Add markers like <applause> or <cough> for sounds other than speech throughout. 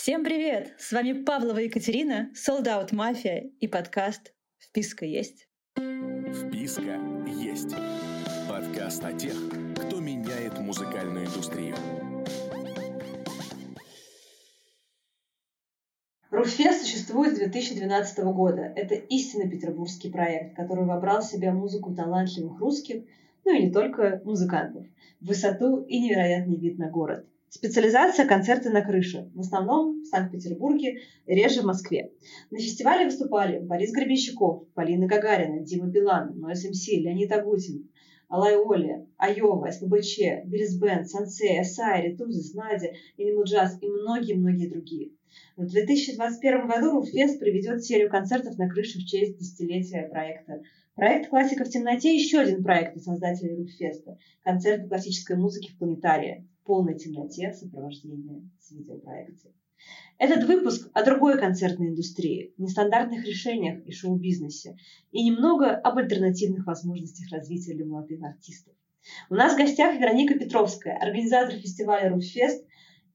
Всем привет! С вами Павлова Екатерина, Sold Out Mafia и подкаст «Вписка есть». Вписка есть. Подкаст о тех, кто меняет музыкальную индустрию. Руфест существует с 2012 года. Это истинно петербургский проект, который вобрал в себя музыку талантливых русских, ну и не только музыкантов, высоту и невероятный вид на город – Специализация – концерты на крыше. В основном в Санкт-Петербурге, реже в Москве. На фестивале выступали Борис Гребенщиков, Полина Гагарина, Дима Билан, Нойс МС, Леонид Агутин, Алай Оли, Айова, СПБЧ, Биллис Бенд, Сансей, Асайри, Тузис, Надя, Animal Джаз и многие-многие другие. В 2021 году Руфест проведет серию концертов на крыше в честь десятилетия проекта. Проект «Классика в темноте» – еще один проект создателей Руфеста – концерты классической музыки в планетарии полной темноте сопровождения с видеопроекцией. Этот выпуск о другой концертной индустрии, нестандартных решениях и шоу-бизнесе и немного об альтернативных возможностях развития для молодых артистов. У нас в гостях Вероника Петровская, организатор фестиваля «Руфест»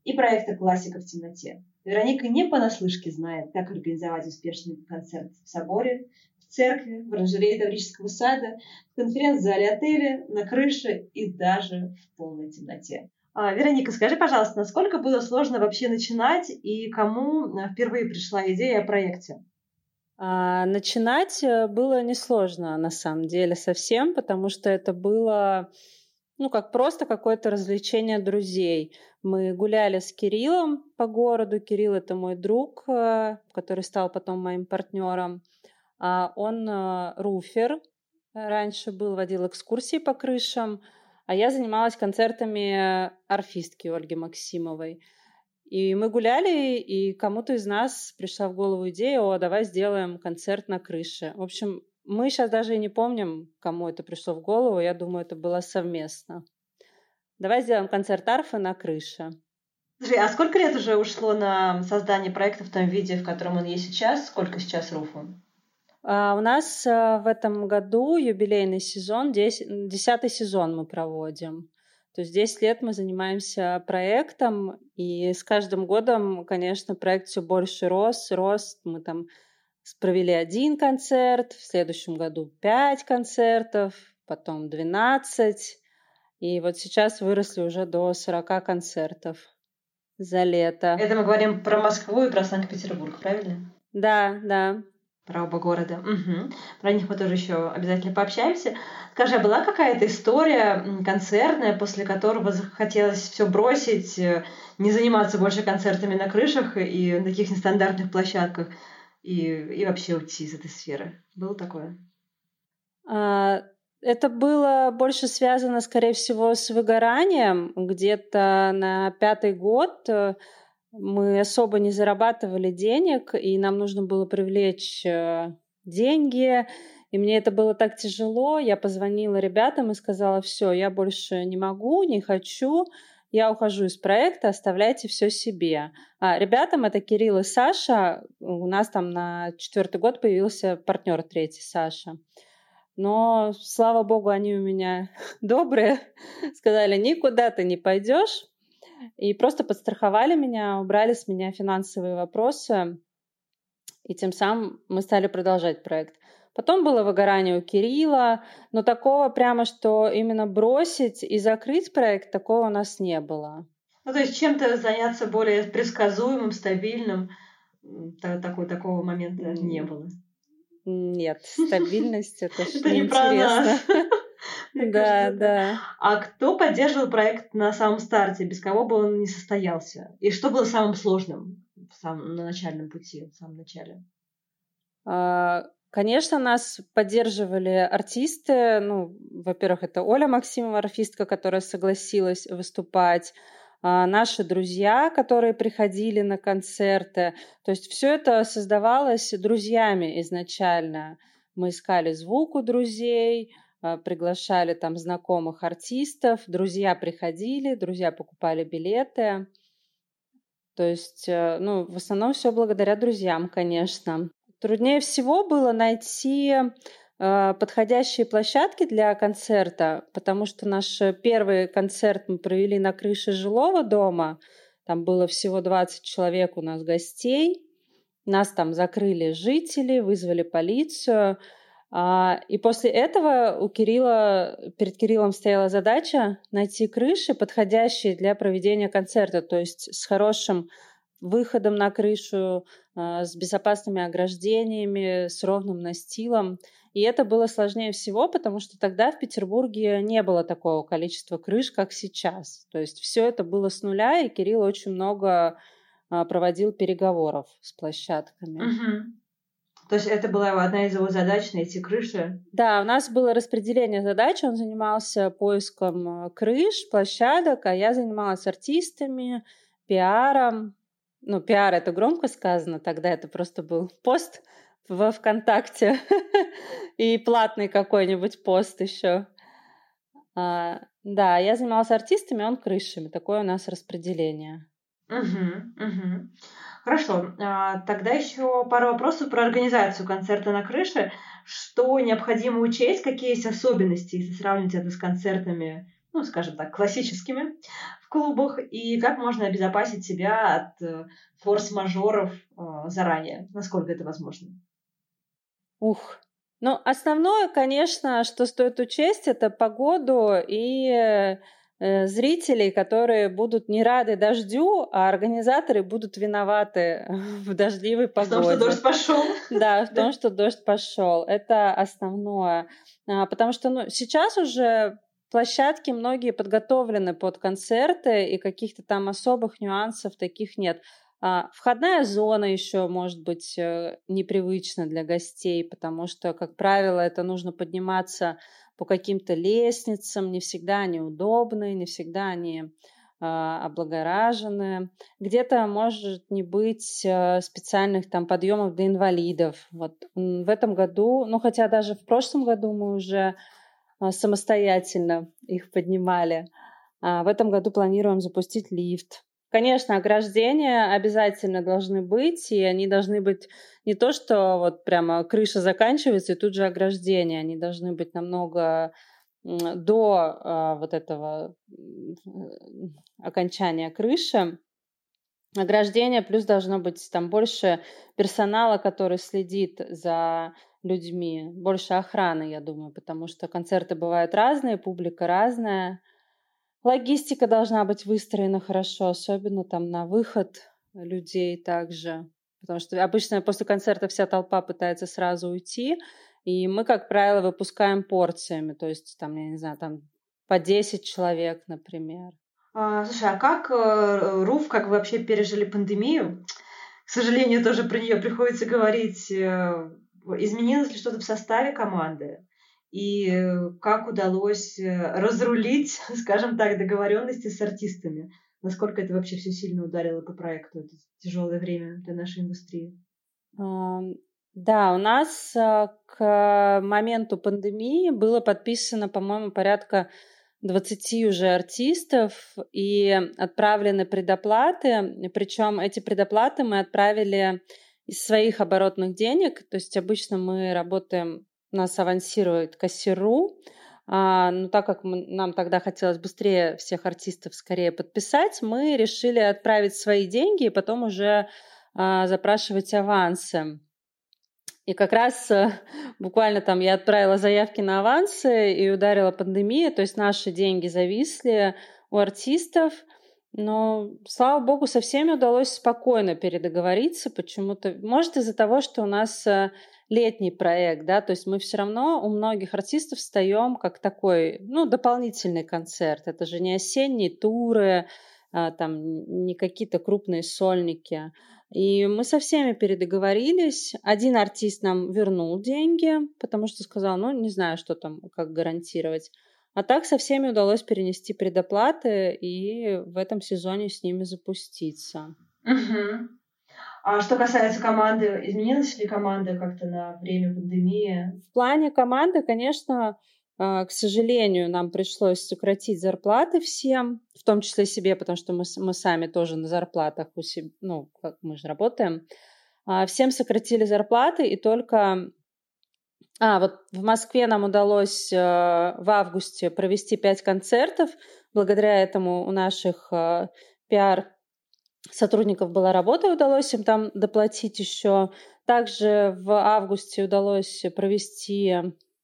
и проекта «Классика в темноте». Вероника не понаслышке знает, как организовать успешный концерт в соборе, в церкви, в оранжерее Таврического сада, в конференц-зале отеля, на крыше и даже в полной темноте. А, Вероника, скажи, пожалуйста, насколько было сложно вообще начинать и кому э, впервые пришла идея о проекте? А, начинать э, было несложно на самом деле совсем, потому что это было ну, как просто какое-то развлечение друзей. Мы гуляли с Кириллом по городу. Кирилл — это мой друг, э, который стал потом моим партнером. А он руфер, раньше был, водил экскурсии по крышам — а я занималась концертами орфистки Ольги Максимовой. И мы гуляли, и кому-то из нас пришла в голову идея, о, давай сделаем концерт на крыше. В общем, мы сейчас даже и не помним, кому это пришло в голову. Я думаю, это было совместно. Давай сделаем концерт арфы на крыше. Слушай, а сколько лет уже ушло на создание проекта в том виде, в котором он есть сейчас? Сколько сейчас Руфу? А, у нас а, в этом году юбилейный сезон, десятый сезон мы проводим. То есть 10 лет мы занимаемся проектом, и с каждым годом, конечно, проект все больше рос, рос. Мы там провели один концерт, в следующем году 5 концертов, потом 12. И вот сейчас выросли уже до 40 концертов за лето. Это мы говорим про Москву и про Санкт-Петербург, правильно? Да, да про оба города. Угу. Про них мы тоже еще обязательно пообщаемся. Скажи, а была какая-то история концертная, после которого захотелось все бросить, э, не заниматься больше концертами на крышах и на таких нестандартных площадках, и, и вообще уйти из этой сферы? Было такое? А, это было больше связано, скорее всего, с выгоранием. Где-то на пятый год э, мы особо не зарабатывали денег, и нам нужно было привлечь э, деньги, и мне это было так тяжело. Я позвонила ребятам и сказала, все, я больше не могу, не хочу, я ухожу из проекта, оставляйте все себе. А ребятам это Кирилл и Саша. У нас там на четвертый год появился партнер третий, Саша. Но, слава богу, они у меня <laughs> добрые. Сказали, никуда ты не пойдешь, и просто подстраховали меня, убрали с меня финансовые вопросы, и тем самым мы стали продолжать проект. Потом было выгорание у Кирилла, но такого прямо, что именно бросить и закрыть проект, такого у нас не было. Ну, то есть чем-то заняться более предсказуемым, стабильным, такого, такого момента не было. Нет, стабильность это же неинтересно. <laughs> Да, да. А кто поддерживал проект на самом старте, без кого бы он не состоялся? И что было самым сложным на начальном пути, в самом начале? А, конечно, нас поддерживали артисты. Ну, во-первых, это Оля Максимова, арфистка, которая согласилась выступать а, наши друзья, которые приходили на концерты. То есть все это создавалось друзьями изначально. Мы искали звук у друзей, приглашали там знакомых артистов, друзья приходили, друзья покупали билеты. То есть, э, ну, в основном все благодаря друзьям, конечно. Труднее всего было найти э, подходящие площадки для концерта, потому что наш первый концерт мы провели на крыше жилого дома. Там было всего 20 человек у нас гостей. Нас там закрыли жители, вызвали полицию. А, и после этого у Кирилла, перед Кириллом стояла задача найти крыши, подходящие для проведения концерта, то есть с хорошим выходом на крышу, а, с безопасными ограждениями, с ровным настилом. И это было сложнее всего, потому что тогда в Петербурге не было такого количества крыш, как сейчас. То есть все это было с нуля, и Кирилл очень много а, проводил переговоров с площадками. Угу. То есть это была одна из его задач найти крыши? Да, у нас было распределение задач. Он занимался поиском э, крыш, площадок, а я занималась артистами, пиаром. Ну, пиар это громко сказано, тогда это просто был <laughs> пост во ВКонтакте <laughs> и платный какой-нибудь пост еще. А, да, я занималась артистами, он крышами. Такое у нас распределение. Угу, угу. Хорошо. А, тогда еще пару вопросов про организацию концерта на крыше. Что необходимо учесть, какие есть особенности, если сравнить это с концертами, ну, скажем так, классическими в клубах, и как можно обезопасить себя от э, форс-мажоров э, заранее, насколько это возможно? Ух. Ну, основное, конечно, что стоит учесть, это погоду и э, зрителей, которые будут не рады дождю, а организаторы будут виноваты <laughs> в дождливой погоде. В том, что дождь пошел. Да, в том, что дождь пошел. Это основное. А, потому что ну, сейчас уже площадки многие подготовлены под концерты, и каких-то там особых нюансов таких нет. А, входная зона еще может быть э, непривычна для гостей, потому что, как правило, это нужно подниматься по каким-то лестницам, не всегда они удобны, не всегда они а, облагоражены. Где-то может не быть э, специальных там подъемов для инвалидов. Вот в этом году, ну хотя даже в прошлом году мы уже а, самостоятельно их поднимали. В этом году планируем запустить лифт Конечно, ограждения обязательно должны быть, и они должны быть не то, что вот прямо крыша заканчивается, и тут же ограждения. Они должны быть намного до э, вот этого окончания крыши. Ограждение, плюс должно быть там больше персонала, который следит за людьми, больше охраны, я думаю, потому что концерты бывают разные, публика разная. Логистика должна быть выстроена хорошо, особенно там на выход людей также. Потому что обычно после концерта вся толпа пытается сразу уйти, и мы, как правило, выпускаем порциями, то есть там, я не знаю, там по 10 человек, например. А, слушай, а как э, РУФ, как вы вообще пережили пандемию? К сожалению, тоже про нее приходится говорить. Э, изменилось ли что-то в составе команды? И э, как удалось э, разрулить, <laughs> скажем так, договоренности с артистами. Насколько это вообще все сильно ударило по проекту? Это тяжелое время для нашей индустрии. Да, у нас э, к моменту пандемии было подписано, по-моему, порядка 20 уже артистов и отправлены предоплаты. Причем эти предоплаты мы отправили из своих оборотных денег. То есть обычно мы работаем нас авансирует кассиру, а, но так как мы, нам тогда хотелось быстрее всех артистов скорее подписать, мы решили отправить свои деньги и потом уже а, запрашивать авансы. И как раз э, <laughs> буквально там я отправила заявки на авансы и ударила пандемия, то есть наши деньги зависли у артистов. Но, слава богу, со всеми удалось спокойно передоговориться почему-то. Может, из-за того, что у нас э, летний проект, да, то есть мы все равно у многих артистов встаем как такой, ну, дополнительный концерт. Это же не осенние туры, а, там, не какие-то крупные сольники. И мы со всеми передоговорились. Один артист нам вернул деньги, потому что сказал, ну, не знаю, что там, как гарантировать. А так со всеми удалось перенести предоплаты и в этом сезоне с ними запуститься. Угу. А что касается команды, изменилась ли команда как-то на время пандемии? В плане команды, конечно, а, к сожалению, нам пришлось сократить зарплаты всем, в том числе себе, потому что мы, мы сами тоже на зарплатах, у себя, ну, как мы же работаем. А, всем сократили зарплаты, и только... А, вот в Москве нам удалось э, в августе провести пять концертов. Благодаря этому у наших э, пиар сотрудников была работа, удалось им там доплатить еще. Также в августе удалось провести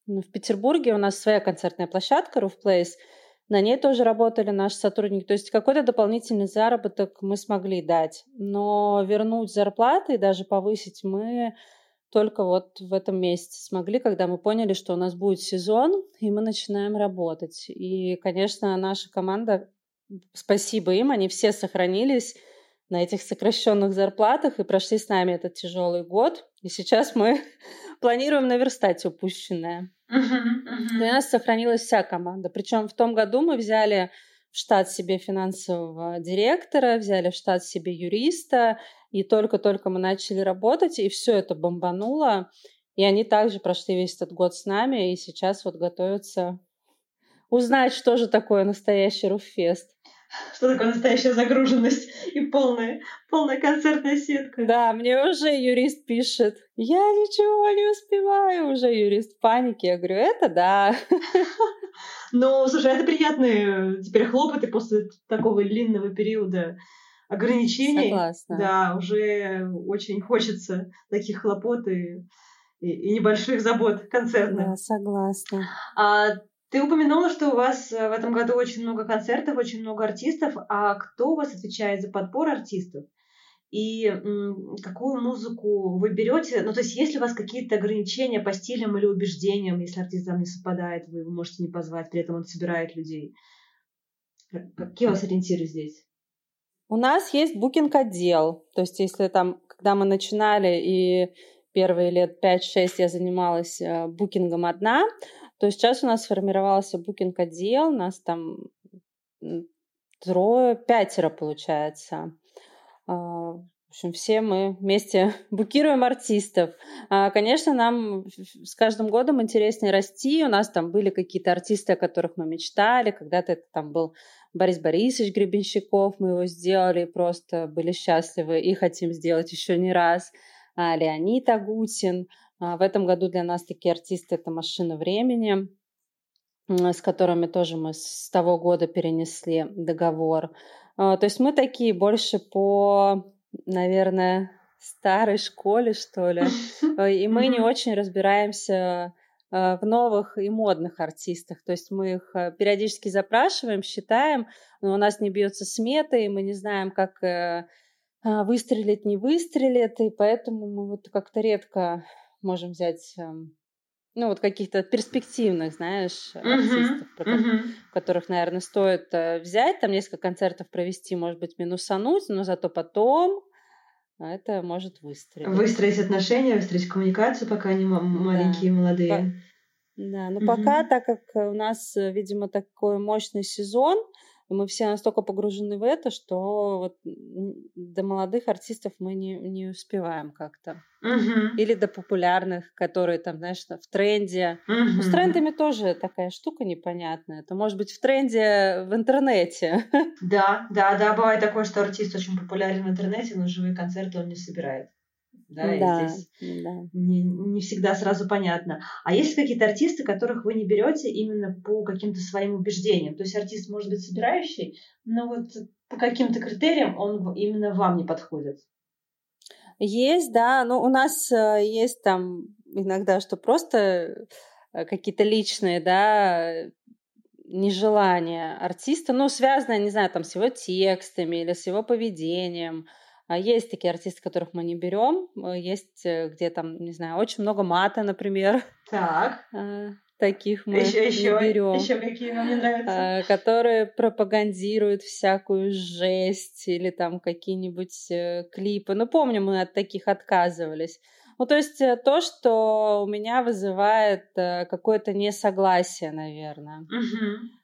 ну, в Петербурге у нас своя концертная площадка Roof Place. На ней тоже работали наши сотрудники. То есть какой-то дополнительный заработок мы смогли дать. Но вернуть зарплаты и даже повысить мы только вот в этом месяце смогли, когда мы поняли, что у нас будет сезон, и мы начинаем работать. И, конечно, наша команда, спасибо им, они все сохранились на этих сокращенных зарплатах и прошли с нами этот тяжелый год. И сейчас мы <laughs> планируем наверстать упущенное. Uh-huh, uh-huh. У нас сохранилась вся команда. Причем в том году мы взяли в штат себе финансового директора, взяли в штат себе юриста, и только-только мы начали работать, и все это бомбануло. И они также прошли весь этот год с нами, и сейчас вот готовятся узнать, что же такое настоящий Руффест что такое настоящая загруженность и полная, полная концертная сетка. Да, мне уже юрист пишет, я ничего не успеваю, уже юрист в панике. Я говорю, это да. <laughs> Ну, слушай, это приятные теперь хлопоты после такого длинного периода ограничений. Согласна. Да, уже очень хочется таких хлопот и, и, и небольших забот концертных. Да, согласна. А ты упомянула, что у вас э, в этом году очень много концертов, очень много артистов. А кто у вас отвечает за подбор артистов? И какую музыку вы берете? Ну, то есть, есть ли у вас какие-то ограничения по стилям или убеждениям, если артист вам не совпадает, вы его можете не позвать, при этом он собирает людей? Какие у вас ориентиры здесь? У нас есть букинг-отдел. То есть, если там, когда мы начинали, и первые лет 5-6 я занималась э, букингом одна, то сейчас у нас сформировался букинг-отдел, у нас там трое, пятеро получается. А, в общем, все мы вместе <laughs> букируем артистов. А, конечно, нам с каждым годом интереснее расти. У нас там были какие-то артисты, о которых мы мечтали. Когда-то это там был Борис Борисович Гребенщиков, мы его сделали, просто были счастливы и хотим сделать еще не раз. А, Леонид Агутин. А, в этом году для нас такие артисты – это «Машина времени», с которыми тоже мы с того года перенесли договор. А, то есть мы такие больше по, наверное, старой школе, что ли. <laughs> И мы не очень разбираемся в новых и модных артистах. То есть мы их э, периодически запрашиваем, считаем, но у нас не бьется смета, и мы не знаем, как э, выстрелит, не выстрелит, и поэтому мы вот как-то редко можем взять эм, ну, вот каких-то перспективных, знаешь, uh-huh, артистов, uh-huh. которых, наверное, стоит э, взять, там несколько концертов провести, может быть, минусануть, но зато потом это может выстрелить. Выстроить отношения, выстроить коммуникацию, пока они маленькие, да. молодые. Да, но uh-huh. пока, так как у нас, э, видимо, такой мощный сезон, мы все настолько погружены в это, что вот до молодых артистов мы не, не успеваем как-то. Угу. Или до популярных, которые там, знаешь, в тренде. Угу. Ну, с трендами тоже такая штука непонятная. Это может быть в тренде в интернете. <laughs> Да, да, да, бывает такое, что артист очень популярен в интернете, но живые концерты он не собирает да, да, и здесь да. Не, не всегда сразу понятно. А есть какие-то артисты, которых вы не берете именно по каким-то своим убеждениям? То есть артист может быть собирающий, но вот по каким-то критериям он именно вам не подходит. Есть, да, но у нас э, есть там иногда, что просто э, какие-то личные, да, нежелания артиста, ну, связанные, не знаю, там, с его текстами или с его поведением, есть такие артисты, которых мы не берем. Э, есть, э, где там, не знаю, очень много мата, например. Так. А, <laughs> таких мы еще, еще, не берем. Еще какие вам не нравятся? А, которые пропагандируют всякую жесть или там какие-нибудь э, клипы. Ну, помню, мы от таких отказывались. Ну, то есть то, что у меня вызывает какое-то несогласие, наверное. Угу.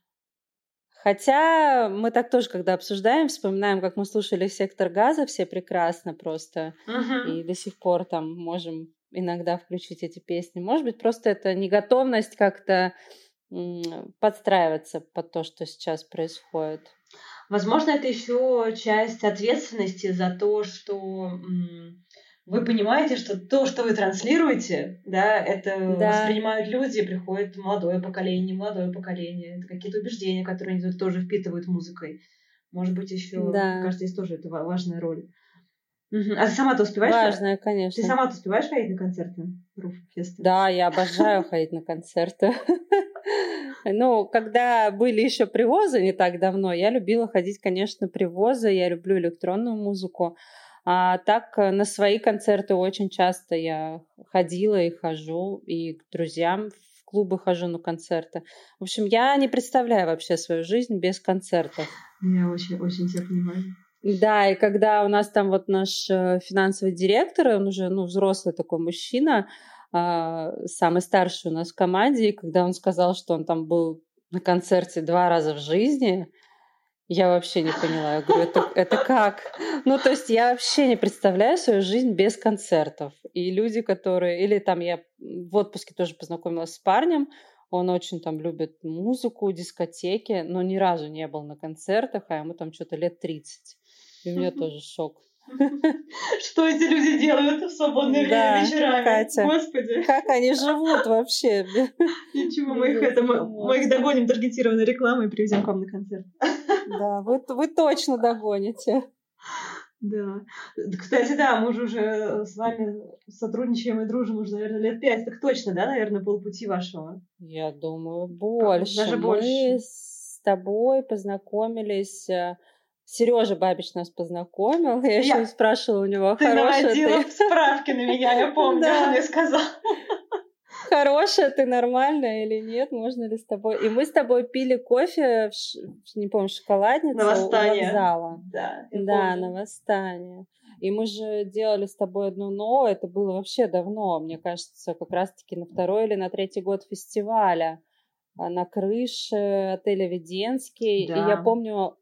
Хотя мы так тоже, когда обсуждаем, вспоминаем, как мы слушали «Сектор газа», все прекрасно просто, uh-huh. и до сих пор там можем иногда включить эти песни. Может быть, просто это неготовность как-то подстраиваться под то, что сейчас происходит. Возможно, это еще часть ответственности за то, что вы понимаете, что то, что вы транслируете, да, это да. воспринимают люди, приходит молодое поколение, молодое поколение, это какие-то убеждения, которые они тоже впитывают музыкой. Может быть, еще, Да. кажется, здесь тоже это ва- важная роль. А ты сама-то успеваешь? Важная, конечно. Ты сама-то успеваешь ходить на концерты? Руф-фесты? Да, я обожаю ходить на концерты. <laughs> Ну, когда были еще привозы не так давно, я любила ходить, конечно, привозы, я люблю электронную музыку. А так э, на свои концерты очень часто я ходила и хожу, и к друзьям в клубы хожу на концерты. В общем, я не представляю вообще свою жизнь без концертов. Я очень, очень тебя понимаю. Да, и когда у нас там вот наш э, финансовый директор, он уже, ну, взрослый такой мужчина, а, самый старший у нас в команде, и когда он сказал, что он там был на концерте два раза в жизни, я вообще не поняла. Я говорю, это, это как? Ну, то есть я вообще не представляю свою жизнь без концертов. И люди, которые... Или там я в отпуске тоже познакомилась с парнем, он очень там любит музыку, дискотеки, но ни разу не был на концертах, а ему там что-то лет 30. И у меня тоже шок. Что эти люди делают в свободное Да, время вечерами? Катя. Господи, Как они живут вообще? ничего, мы их, это, мы, мы их догоним таргетированной рекламой и привезем к вам на концерт. Да, вы, вы точно догоните. Да. Кстати, да, мы же уже с вами сотрудничаем и дружим уже, наверное, лет пять. Так точно, да, наверное, полпути вашего? Я думаю, больше. Даже Мы больше. с тобой познакомились. Сережа Бабич нас познакомил. Я еще Я- спрашивала у него, Ты хорошая наводила ты, справки на меня, я помню, он мне сказал. Хорошая ты, нормальная или нет, можно ли с тобой? И мы с тобой пили кофе, в ш- не помню, шоколадница На у восстание. вокзала. Да, Да, помню. на восстание. И мы же делали с тобой одно новое, это было вообще давно, мне кажется, как раз-таки на второй или на третий год фестиваля а, на крыше отеля Веденский. И Да. я помню,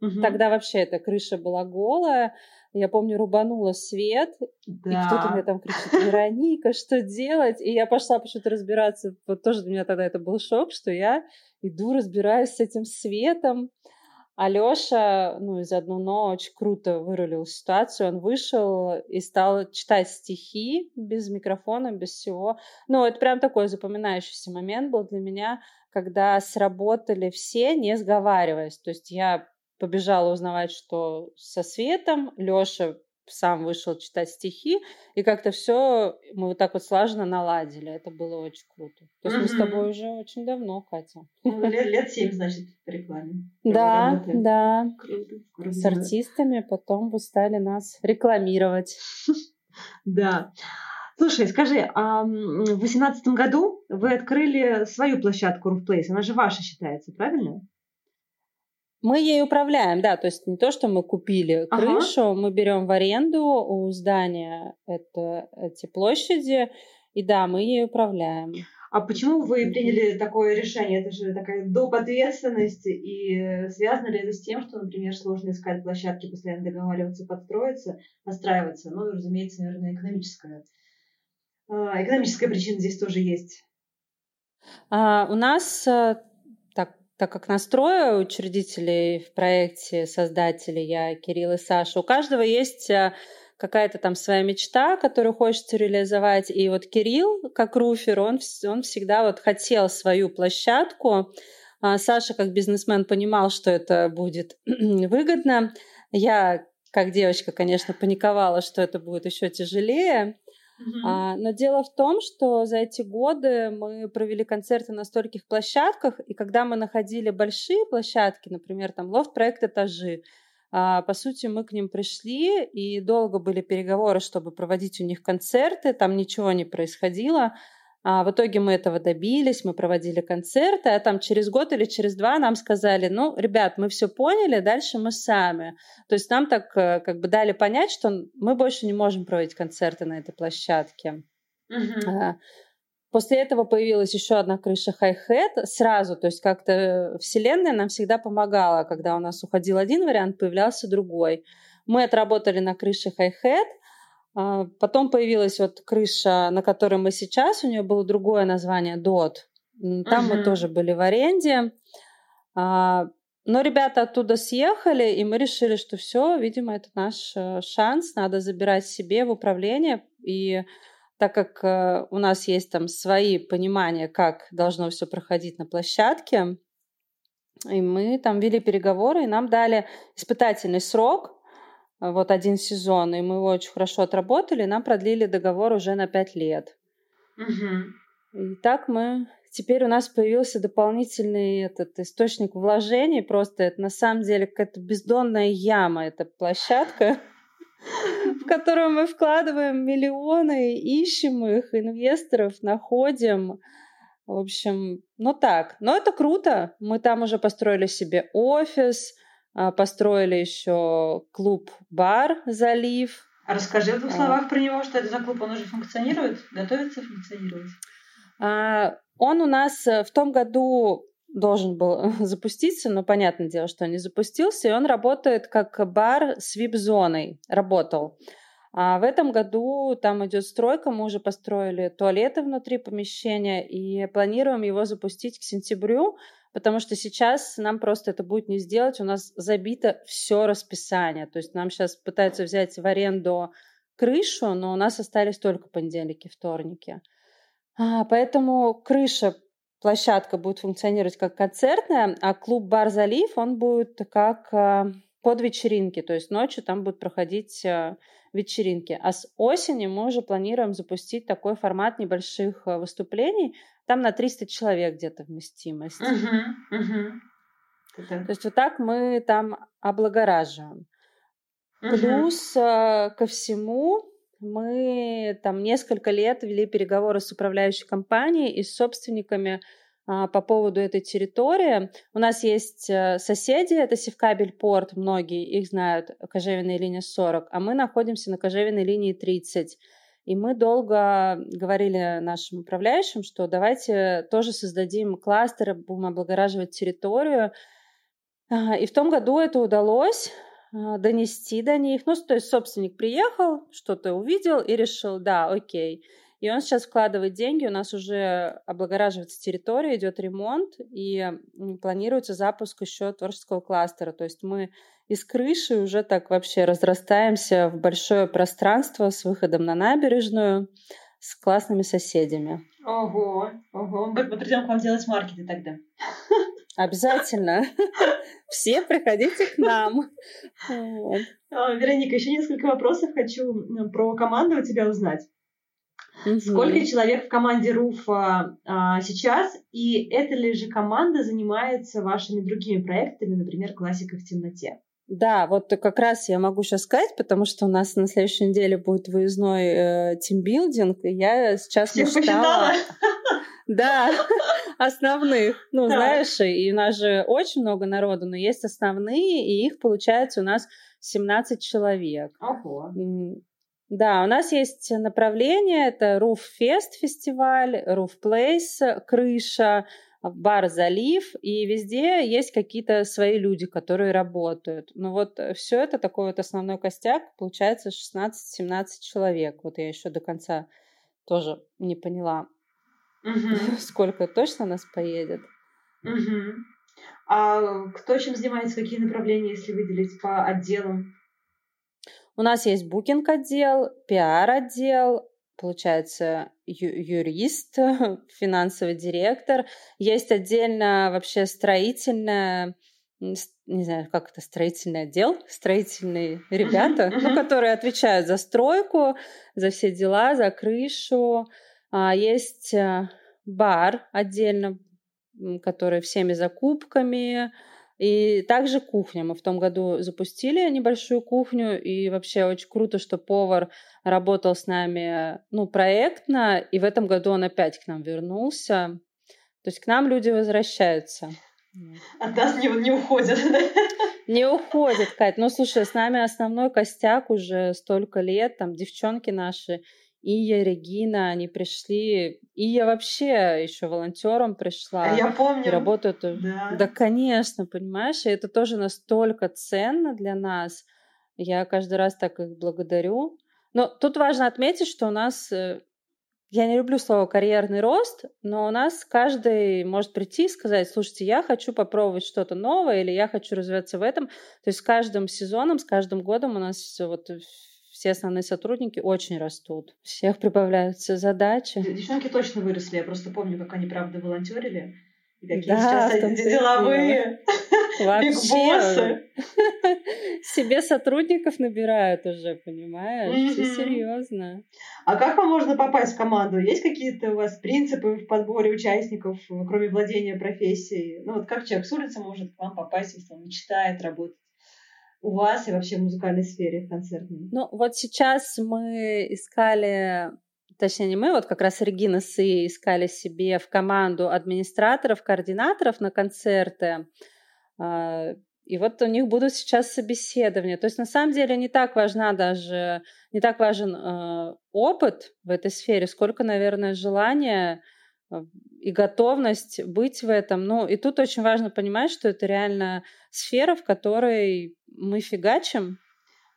Мгм. тогда вообще эта крыша была голая. Я помню, рубанула свет, и кто-то мне Да. там кричит, Вероника, что делать? И я пошла почему-то разбираться. Вот тоже для меня тогда это был шок, что я иду, разбираюсь с этим светом. Алёша, ну, из одну ночь круто вырулил ситуацию. Он вышел и стал читать стихи без микрофона, без всего. Ну, это прям такой запоминающийся момент был для меня, когда сработали все, не сговариваясь. То есть я побежала узнавать, что со светом. Лёша сам вышел читать стихи, и как-то все мы вот так вот слаженно наладили. Это было очень круто. То есть мы с тобой уже очень давно, Катя. Ну, лет, лет семь, значит, в рекламе. Да, да. Круто. круто. С артистами потом вы стали нас рекламировать. <laughs> Да. Слушай, скажи, а в восемнадцатом году вы открыли свою площадку Place, она же ваша считается, правильно? Мы ей управляем, да, то есть не то, что мы купили Ага. крышу, мы берем в аренду у здания это, эти площади, и да, мы ей управляем. А почему вы приняли такое решение? Это же такая доп. ответственность, и связано ли это с тем, что, например, сложно искать площадки, постоянно договариваться, подстроиться, настраиваться? Ну, разумеется, наверное, экономическая. а, Экономическая причина здесь тоже есть. А, у нас, э, так, как нас трое учредителей в проекте, создатели, я, Кирилл и Саша, у каждого есть э, какая-то там своя мечта, которую хочется реализовать. И вот Кирилл, как руфер, он, он всегда вот хотел свою площадку. А Саша, как бизнесмен, понимал, что это будет <clears throat> выгодно. Я, как девочка, конечно, паниковала, что это будет еще тяжелее. А, но дело в том, что за эти годы мы провели концерты на стольких площадках, и когда мы находили большие площадки, например, там лофт-проект «Этажи», а, по сути, мы к ним пришли, и долго были переговоры, чтобы проводить у них концерты, там ничего не происходило. А в итоге мы этого добились, мы проводили концерты, а там через год или через два нам сказали, ну, ребят, мы все поняли, дальше мы сами. То есть нам так э, как бы дали понять, что мы больше не можем проводить концерты на этой площадке. А, После этого появилась еще одна крыша Hi-Hat сразу, то есть как-то вселенная нам всегда помогала, когда у нас уходил один вариант, появлялся другой. Мы отработали на крыше а, потом появилась вот крыша, на которой мы сейчас, у нее было другое название. М, Там мы Мгм. тоже были в аренде. А, Но ребята оттуда съехали, и мы решили, что все, видимо, это наш э, шанс, надо забирать себе в управление. И так как э, у нас есть там свои понимания, как должно все проходить на площадке, И мы там вели переговоры, и нам дали испытательный срок, вот один сезон, и мы его очень хорошо отработали, нам продлили договор уже на пять лет. Угу. И так мы... Теперь у нас появился дополнительный этот источник вложений. Просто это на самом деле какая-то бездонная яма, эта площадка, в которую мы вкладываем миллионы, ищем их, инвесторов, находим. В общем, ну так. Но это круто. Мы там уже построили себе офис, построили еще клуб-бар «Залив». А расскажи в двух а. словах про него, что это за клуб, он уже функционирует, готовится функционировать? А, он у нас э, в том году должен был <laughs> запуститься, но понятное дело, что не запустился, и он работает как бар с вип-зоной, работал. А в этом году там идет стройка, мы уже построили туалеты внутри помещения и планируем его запустить к сентябрю, потому что сейчас нам просто это будет не сделать, у нас забито все расписание, то есть нам сейчас пытаются взять в аренду крышу, но у нас остались только понедельники, вторники. А, поэтому крыша, площадка будет функционировать как концертная, а клуб «Бар Залив», он будет как а, под вечеринки, то есть ночью там будут проходить а, вечеринки. А с осени мы уже планируем запустить такой формат небольших выступлений, там на 300 человек где-то вместимость. Угу, угу. То есть вот так мы там облагораживаем. Угу. Плюс ко всему мы там несколько лет вели переговоры с управляющей компанией и с собственниками по поводу этой территории. У нас есть э, соседи, это Севкабель порт, многие их знают, кожевенная линия 40, а мы находимся на кожевенной линии 30. И мы долго говорили нашим управляющим, что давайте тоже создадим кластеры, будем облагораживать территорию. А, и в том году это удалось. А, донести до них. Ну, то есть собственник приехал, что-то увидел и решил, да, окей. И он сейчас вкладывает деньги, у нас уже облагораживается территория, идет ремонт, и планируется запуск еще творческого кластера. То есть мы из крыши уже так вообще разрастаемся в большое пространство с выходом на набережную, с классными соседями. Ого, ого. Мы придем к вам делать маркеты тогда. Обязательно. <laughs> Все приходите к нам. А, Вероника, еще несколько вопросов хочу про команду у тебя узнать. Сколько человек в команде Руфа а, сейчас? И эта ли же команда занимается вашими другими проектами, например, «Классика в темноте»? Да, вот как раз я могу сейчас сказать, потому что у нас на следующей неделе будет выездной э, тимбилдинг, и я сейчас Всех мечтала... Да, <laughs> основных. Ну, знаешь, и у нас же очень много народу, но есть основные, и их получается у нас 17 человек. Ого. Да, у нас есть направление, это Roof Fest фестиваль, Roof Place, крыша, бар «Залив», и везде есть какие-то свои люди, которые работают. Ну вот э, все это такой вот основной костяк, получается 16-17 человек. Вот я еще до конца тоже не поняла, <laughs> сколько точно нас поедет. А кто чем занимается, какие направления, если выделить по отделам? У нас есть букинг-отдел, пиар-отдел, получается, ю- юрист, <laughs> финансовый директор. Есть отдельно вообще строительная, не знаю, как это, строительный отдел, строительные ребята, ну, которые отвечают за стройку, за все дела, за крышу. А есть э, бар отдельно, который всеми закупками, и также кухня. Мы в том году запустили небольшую кухню, и вообще очень круто, что повар работал с нами ну, проектно, и в этом году он опять к нам вернулся. То есть к нам люди возвращаются. От нас не, не уходят? Не уходят, Кать. Ну, слушай, с нами основной костяк уже столько лет, там девчонки наши, Ия, Регина, они пришли. И я вообще еще волонтером пришла. А я помню. И работают. Да. да, конечно, понимаешь, и это тоже настолько ценно для нас. Я каждый раз так их благодарю. Но тут важно отметить, что у нас э, я не люблю слово карьерный рост, но у нас каждый может прийти и сказать, слушайте, я хочу попробовать что-то новое или я хочу развиваться в этом. То есть с каждым сезоном, с каждым годом у нас вот все основные сотрудники очень растут. Всех прибавляются задачи. Девчонки точно выросли. Я просто помню, как они, правда, волонтерили. Какие да, сейчас деловые <laughs> Вообще. <laughs> Себе сотрудников набирают уже, понимаешь? Все серьезно. А как вам можно попасть в команду? Есть какие-то у вас принципы в подборе участников, кроме владения профессией? Ну вот как человек с улицы может к вам попасть, если он мечтает работать у вас и вообще в музыкальной сфере, в концертной? Ну вот сейчас мы искали точнее не мы, вот как раз Регина Сы искали себе в команду администраторов, координаторов на концерты. А, и вот у них будут сейчас собеседования. То есть на самом деле не так важна даже, не так важен э, опыт в этой сфере, сколько, наверное, желание а, и готовность быть в этом. Ну, и тут очень важно понимать, что это реально сфера, в которой мы фигачим,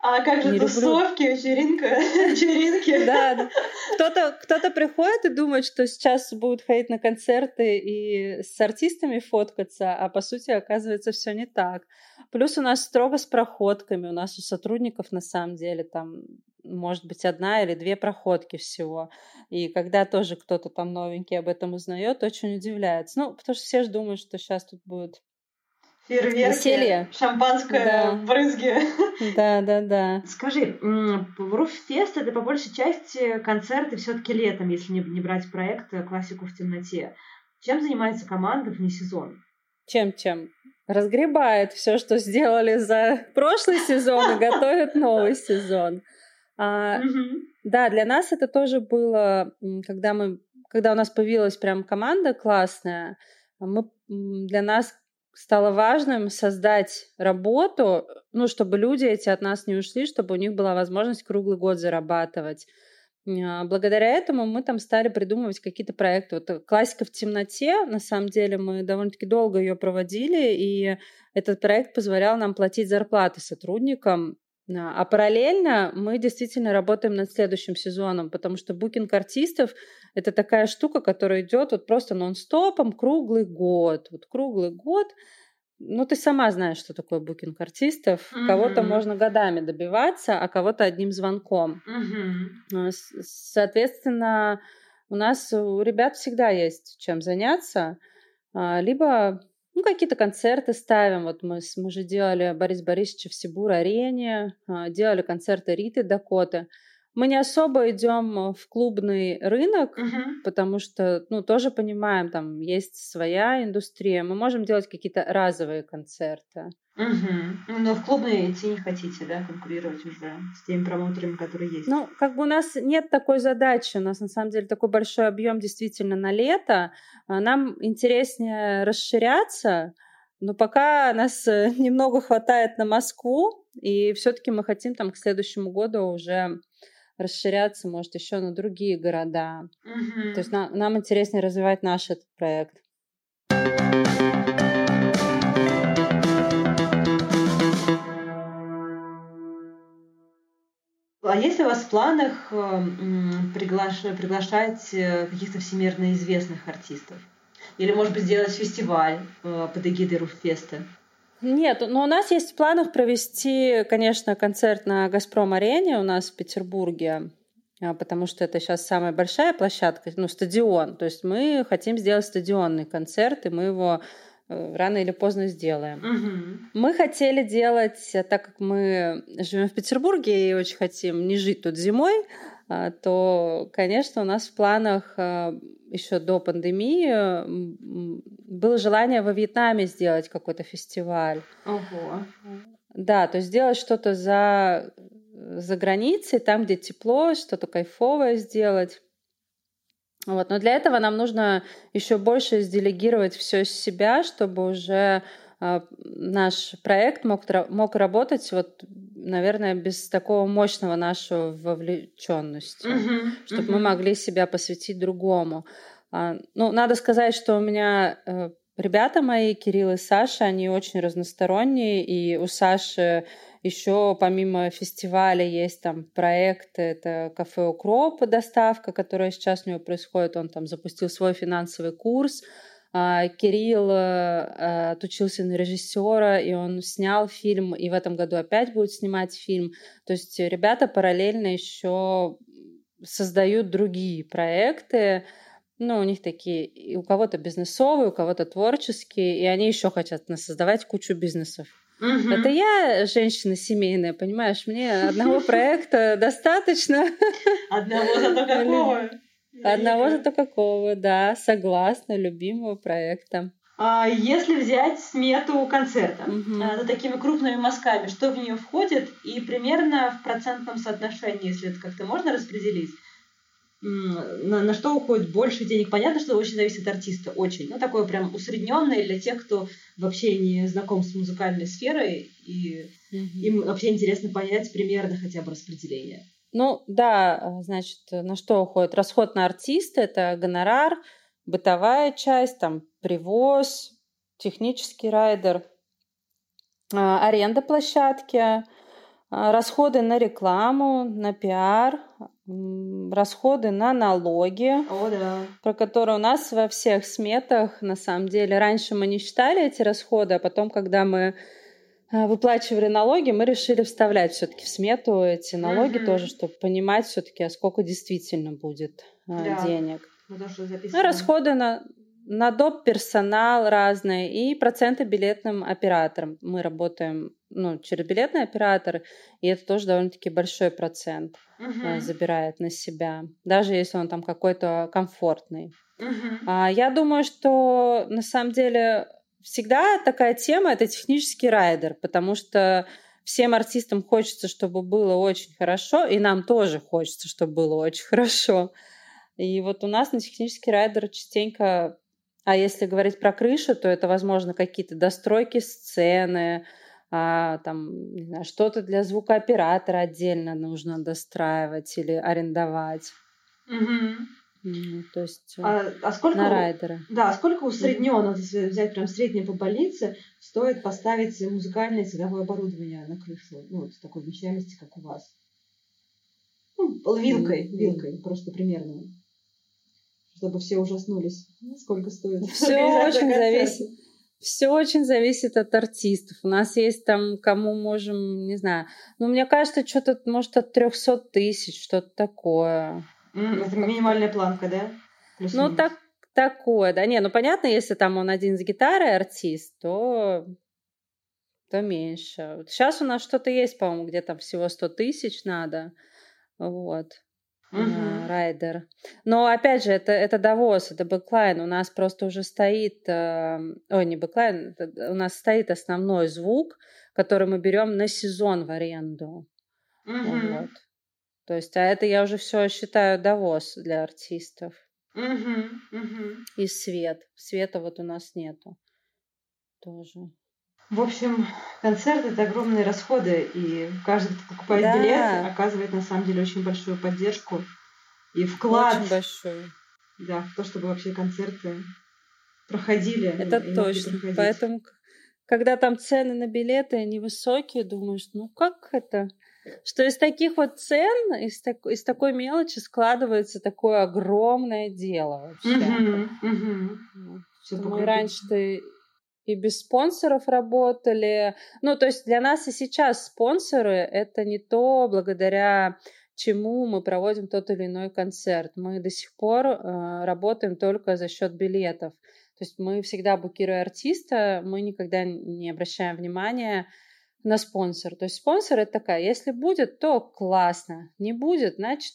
а как же не тусовки, люблю. вечеринка, <laughs> вечеринки? Да, да. <laughs> Кто-то, кто-то приходит и думает, что сейчас будут ходить на концерты и с артистами фоткаться, а по сути оказывается все не так. Плюс у нас строго с проходками, у нас у сотрудников на самом деле там может быть одна или две проходки всего. И когда тоже кто-то там новенький об этом узнает, очень удивляется. Ну, потому что все же думают, что сейчас тут будет фейерверки, Веселье. шампанское, да. брызги. <laughs> Да, да, да. Скажи, Руффест это по большей части концерты все-таки летом, если не, не брать проект «Классику в темноте». Чем занимается команда вне сезон? Чем-чем? Разгребает все, что сделали за прошлый сезон и готовит новый <laughs> сезон. А, Да, для нас это тоже было, когда мы, когда у нас появилась прям команда классная, мы, для нас стало важным создать работу, ну, чтобы люди эти от нас не ушли, чтобы у них была возможность круглый год зарабатывать. А, благодаря этому мы там стали придумывать какие-то проекты. Вот э, классика в темноте, на самом деле, мы довольно-таки долго ее проводили, и этот проект позволял нам платить зарплаты сотрудникам. А, параллельно мы действительно работаем над следующим сезоном, потому что букинг артистов это такая штука, которая идет вот просто нон-стопом круглый год. Вот круглый год. Ну, ты сама знаешь, что такое букинг артистов. Mm-hmm. Кого-то можно годами добиваться, а кого-то одним звонком. Mm-hmm. Соответственно, у нас у ребят всегда есть чем заняться. А, либо ну, какие-то концерты ставим. Вот мы, мы же делали Борис Борисовича в Сибур-арене, а, делали концерты Риты Дакоты. Мы не особо идем в клубный рынок, uh-huh. потому что, ну, тоже понимаем, там есть своя индустрия. Мы можем делать какие-то разовые концерты. Угу. Но в клубные идти не хотите, да, конкурировать уже с теми промоутерами, которые есть? Ну, как бы у нас нет такой задачи. У нас на самом деле такой большой объем действительно на лето. А нам интереснее расширяться, но пока нас э, <laughs> немного хватает на Москву, и все-таки мы хотим там к следующему году уже расширяться, может, еще на другие города. Mm-hmm. То есть нам, нам интереснее развивать наш этот проект. А если у вас в планах э, приглаш... приглашать э, каких-то всемирно известных артистов? Или, может быть, сделать фестиваль э, под эгидой Руффеста? Нет, но у нас есть в планах провести, конечно, концерт на «Газпром-арене» у нас в Петербурге, а, потому что это сейчас самая большая площадка, ну, стадион. То есть мы хотим сделать стадионный концерт, и мы его рано или поздно сделаем. Угу. Мы хотели делать, так как мы живем в Петербурге и очень хотим не жить тут зимой, а, то, конечно, у нас в планах еще до пандемии было желание во Вьетнаме сделать какой-то фестиваль. Ого. Да, то есть сделать что-то за, за границей, там, где тепло, что-то кайфовое сделать. Вот. Но для этого нам нужно еще больше сделегировать все с себя, чтобы уже э, наш проект мог, мог работать вот наверное, без такого мощного нашего вовлеченности, uh-huh, чтобы uh-huh. мы могли себя посвятить другому. А, ну, надо сказать, что у меня э, ребята мои, Кирилл и Саша, они очень разносторонние, и у Саши еще помимо фестиваля есть там проекты, это кафе Укроп, доставка, которая сейчас у него происходит, он там запустил свой финансовый курс, а, Кирилл э, отучился на режиссера, и он снял фильм, и в этом году опять будет снимать фильм. То есть ребята параллельно еще создают другие проекты. Ну, у них такие, у кого-то бизнесовые, у кого-то творческие, и они еще хотят создавать кучу бизнесов. Угу. Это я женщина семейная, понимаешь? Мне одного проекта <laughs> достаточно. Одного зато какого? Одного зато какого, да, согласна, любимого проекта. А если взять смету концерта угу. за такими крупными мазками, что в нее входит и примерно в процентном соотношении, если это как-то можно распределить, на, на что уходит больше денег. Понятно, что очень зависит от артиста, очень. Ну, такое прям усредненное для тех, кто вообще не знаком с музыкальной сферой, и mm им вообще интересно понять примерно хотя бы распределение. Ну, да, значит, на что уходит? Расход на артиста – это гонорар, бытовая часть, там, привоз, технический райдер, а, аренда площадки – а, расходы на рекламу, на пиар, расходы на налоги, О, да. про которые у нас во всех сметах, на самом деле, раньше мы не считали эти расходы, а потом, когда мы а, выплачивали налоги, мы решили вставлять все-таки в смету эти налоги mm-hmm. тоже, чтобы понимать все-таки, а сколько действительно будет а, да. денег. Ну, расходы на на доп. персонал разные и проценты билетным операторам. Мы работаем ну, через билетный оператор, и это тоже довольно-таки большой процент uh-huh. забирает на себя, даже если он там какой-то комфортный. Uh-huh. А, я думаю, что на самом деле всегда такая тема это технический райдер, потому что всем артистам хочется, чтобы было очень хорошо, и нам тоже хочется, чтобы было очень <laughs> хорошо. И вот у нас на технический райдер частенько а если говорить про крышу, то это, возможно, какие-то достройки сцены, а, там, не знаю, что-то для звукооператора отдельно нужно достраивать или арендовать. Угу. Mm, то есть э, а, а сколько на райдера. Да, а сколько усредненно, если взять прям среднее по больнице, стоит поставить музыкальное цветовое оборудование на крышу, ну, вот с такой вмещаемости, как у вас? Ну, вилкой, mm. вилкой, просто примерно чтобы все ужаснулись. Сколько стоит? Все очень зависит. Все очень зависит от артистов. У нас есть там, кому можем, не знаю, ну, мне кажется, что-то, может, от 300 тысяч, что-то такое. М-м, это минимальная планка, да? Плюс ну, так, такое, да. Не, ну, понятно, если там он один с гитарой артист, то то меньше. Сейчас у нас что-то есть, по-моему, где там всего 100 тысяч надо. Вот э райдер. Но опять же, это, это довоз, это бэклайн. У нас просто уже стоит, э, ой, не бэклайн, у нас стоит основной звук, который мы берем на сезон в аренду. э Вот. То есть, а это я уже все считаю довоз для артистов. э э И свет. Света вот у нас нету тоже. В общем, концерт это огромные расходы, и каждый, кто покупает да. билет, оказывает на самом деле очень большую поддержку и вклад. Очень большой. Да, в то, чтобы вообще концерты проходили. Это точно. Поэтому, когда там цены на билеты невысокие, думаешь, ну как это? Что из таких вот цен, из, так, из такой мелочи складывается такое огромное дело вообще. Угу, угу. Мы раньше-то и без спонсоров работали. Ну, то есть для нас и сейчас спонсоры — это не то, благодаря чему мы проводим тот или иной концерт. Мы до сих пор э, работаем только за счет билетов. То есть мы всегда, букируя артиста, мы никогда не обращаем внимания на спонсор. То есть спонсор это такая, если будет, то классно, не будет, значит,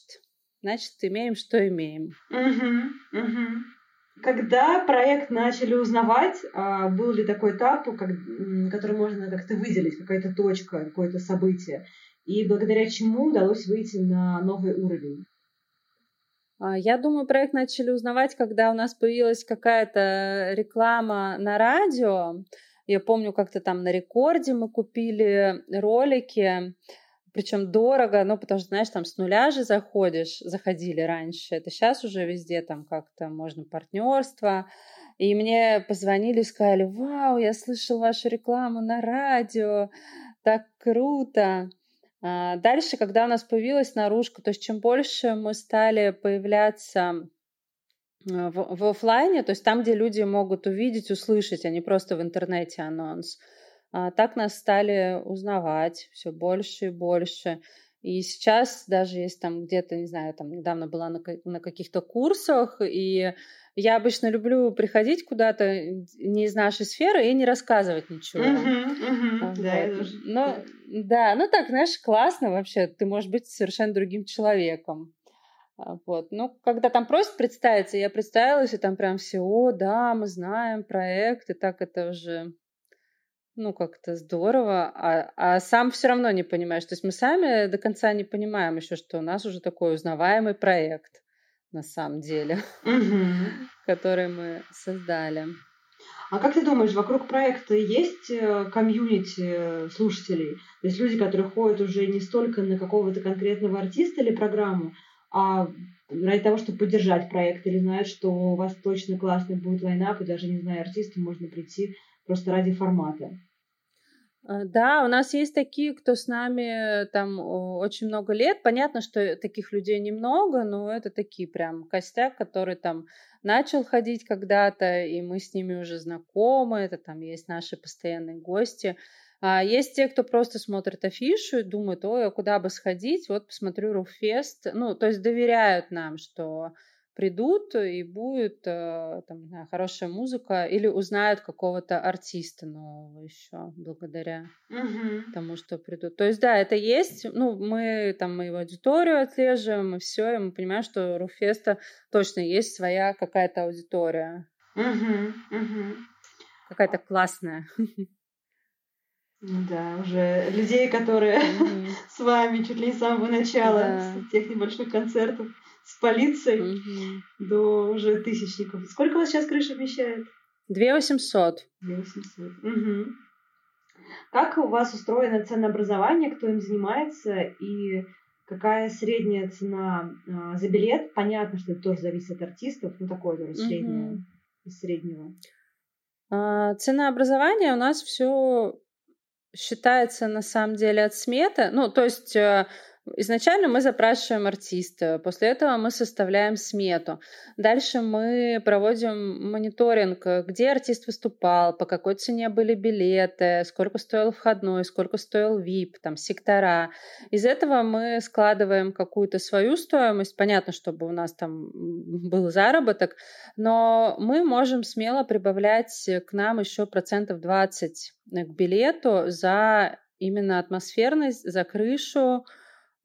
значит имеем, что имеем. Угу. Когда проект начали узнавать, а, был ли такой этап, который можно как-то выделить, какая-то точка, какое-то событие, и благодаря чему удалось выйти на новый уровень? А, я думаю, проект начали узнавать, когда у нас появилась какая-то реклама на радио. Я помню, как-то там на рекорде мы купили ролики, причем дорого, ну, потому что, знаешь, там с нуля же заходишь, заходили раньше, это сейчас уже везде там как-то можно партнерство, и мне позвонили и сказали, вау, я слышал вашу рекламу на радио, так круто. А дальше, когда у нас появилась наружка, то есть чем больше мы стали появляться в, в офлайне, то есть там, где люди могут увидеть, услышать, а не просто в интернете анонс, а, так нас стали узнавать все больше и больше. И сейчас даже если там где-то, не знаю, там недавно была на, на каких-то курсах, и я обычно люблю приходить куда-то не из нашей сферы и не рассказывать ничего. Вот. Да, тоже. Но, да, ну так, знаешь, классно вообще. Ты можешь быть совершенно другим человеком. А, вот. Ну, когда там просят представиться, я представилась, и там прям все, о, да, мы знаем проект, и так это уже, ну, как-то здорово, а, а сам все равно не понимаешь. То есть мы сами до конца не понимаем еще, что у нас уже такой узнаваемый проект на самом деле, <laughs> который мы создали. А как ты думаешь, вокруг проекта есть э, комьюнити слушателей? То есть люди, которые ходят уже не столько на какого-то конкретного артиста или программу, а ради того, чтобы поддержать проект, или знают, что у вас точно классный будет лайнап, и даже не зная артиста, можно прийти просто ради формата. А, да, у нас есть такие, кто с нами там очень много лет. Понятно, что таких людей немного, но это такие прям костяк, который там начал ходить когда-то, и мы с ними уже знакомы. Это там есть наши постоянные гости. А есть те, кто просто смотрит афишу и думает, ой, а куда бы сходить, вот посмотрю Руфест. Ну, то есть доверяют нам, что придут и будет э, там, не знаю, хорошая музыка или узнают какого-то артиста нового еще благодаря угу. тому, что придут. То есть, да, это есть. Ну, мы там мы его аудиторию отслеживаем, и все, и мы понимаем, что у Руфеста точно есть своя какая-то аудитория. Угу, угу. Какая-то классная. Да, уже людей, которые mm-hmm. <laughs> с вами чуть ли не с самого начала, да. с тех небольших концертов с полицией до уже тысячников. Сколько у вас сейчас крыша вмещает? Две восемьсот. Две восемьсот. Угу. Как у вас устроено ценообразование, кто им занимается и какая средняя цена э, за билет? Понятно, что это тоже зависит от артистов, ну такое тоже среднее угу. из среднего. А, ценообразование у нас все считается на самом деле от сметы. Ну, то есть э, Изначально мы запрашиваем артиста, после этого мы составляем смету. Дальше мы проводим мониторинг, где артист выступал, по какой цене были билеты, сколько стоил входной, сколько стоил VIP, там, сектора. Из этого мы складываем какую-то свою стоимость. Понятно, чтобы у нас там был заработок, но мы можем смело прибавлять к нам еще процентов 20 к билету за именно атмосферность, за крышу,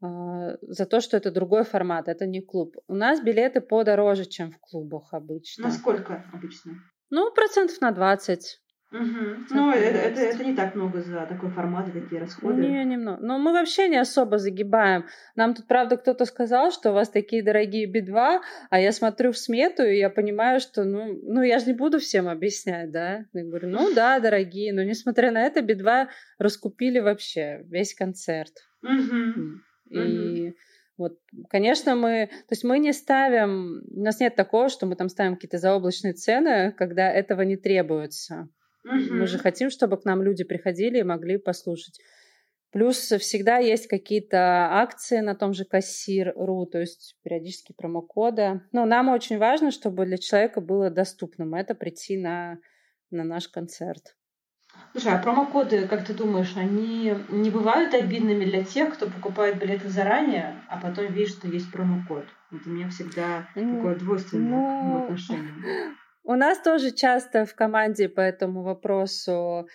за то, что это другой формат, это не клуб. У нас билеты подороже, чем в клубах обычно. Насколько обычно? Ну, процентов на 20. Угу. Ну, это, это, это не так много за такой формат и такие расходы. Не, немного. Но мы вообще не особо загибаем. Нам тут, правда, кто-то сказал, что у вас такие дорогие Би-2, а я смотрю в смету, и я понимаю, что, ну, ну я же не буду всем объяснять, да? Я говорю, ну да, дорогие, но несмотря на это, Би-2 раскупили вообще весь концерт. Угу. И вот, конечно, мы, то есть мы не ставим, у нас нет такого, что мы там ставим какие-то заоблачные цены, когда этого не требуется. Угу. Мы же хотим, чтобы к нам люди приходили и могли послушать. Плюс всегда есть какие-то акции на том же кассир.ру, то есть периодически промокоды. Но нам очень важно, чтобы для человека было доступным это прийти на, на наш концерт. Слушай, а промокоды, как ты думаешь, они не бывают обидными для тех, кто покупает билеты заранее, а потом видит, что есть промокод? Это у меня всегда ну, такое двойственное ну, отношение. <laughs> У нас тоже часто в команде по этому вопросу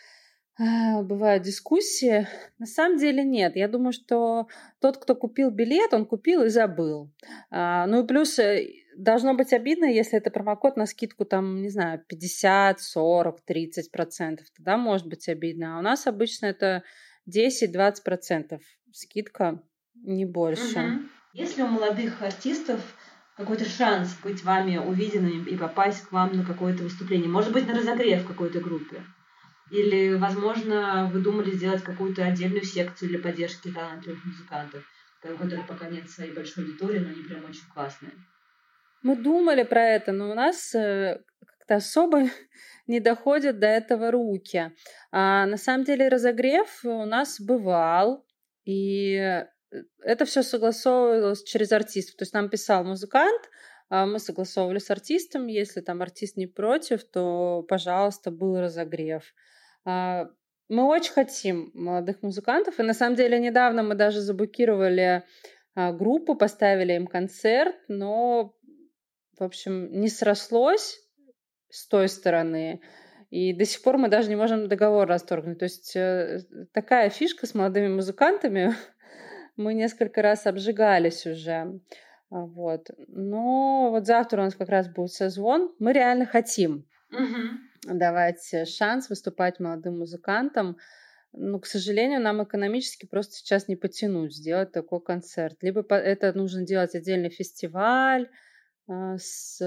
бывают дискуссии. На самом деле нет. Я думаю, что тот, кто купил билет, он купил и забыл. А, ну и плюс э, должно быть обидно, если это промокод на скидку там, не знаю, 50, 40, 30 процентов. Тогда может быть обидно. А у нас обычно это 10-20 процентов скидка, не больше. Угу. Если у молодых артистов какой-то шанс быть вами увиденным и попасть к вам на какое-то выступление? Может быть, на разогрев в какой-то группе? Или, возможно, вы думали сделать какую-то отдельную секцию для поддержки талантливых музыкантов, у пока нет своей большой аудитории, но они прям очень классные? Мы думали про это, но у нас э, как-то особо <laughs> не доходят до этого руки. А на самом деле разогрев у нас бывал, и э, это все согласовывалось через артистов. То есть нам писал музыкант, а мы согласовывали с артистом. Если там артист не против, то, пожалуйста, был разогрев. А, мы очень хотим молодых музыкантов, и на самом деле недавно мы даже заблокировали а, группу, поставили им концерт, но, в общем, не срослось с той стороны. И до сих пор мы даже не можем договор расторгнуть. То есть э, такая фишка с молодыми музыкантами. <laughs> мы несколько раз обжигались уже. А, вот. Но вот завтра у нас как раз будет созвон. Мы реально хотим угу. Давать шанс выступать молодым музыкантам. Но, к сожалению, нам экономически просто сейчас не потянуть сделать такой концерт. Либо это нужно делать отдельный фестиваль э, с,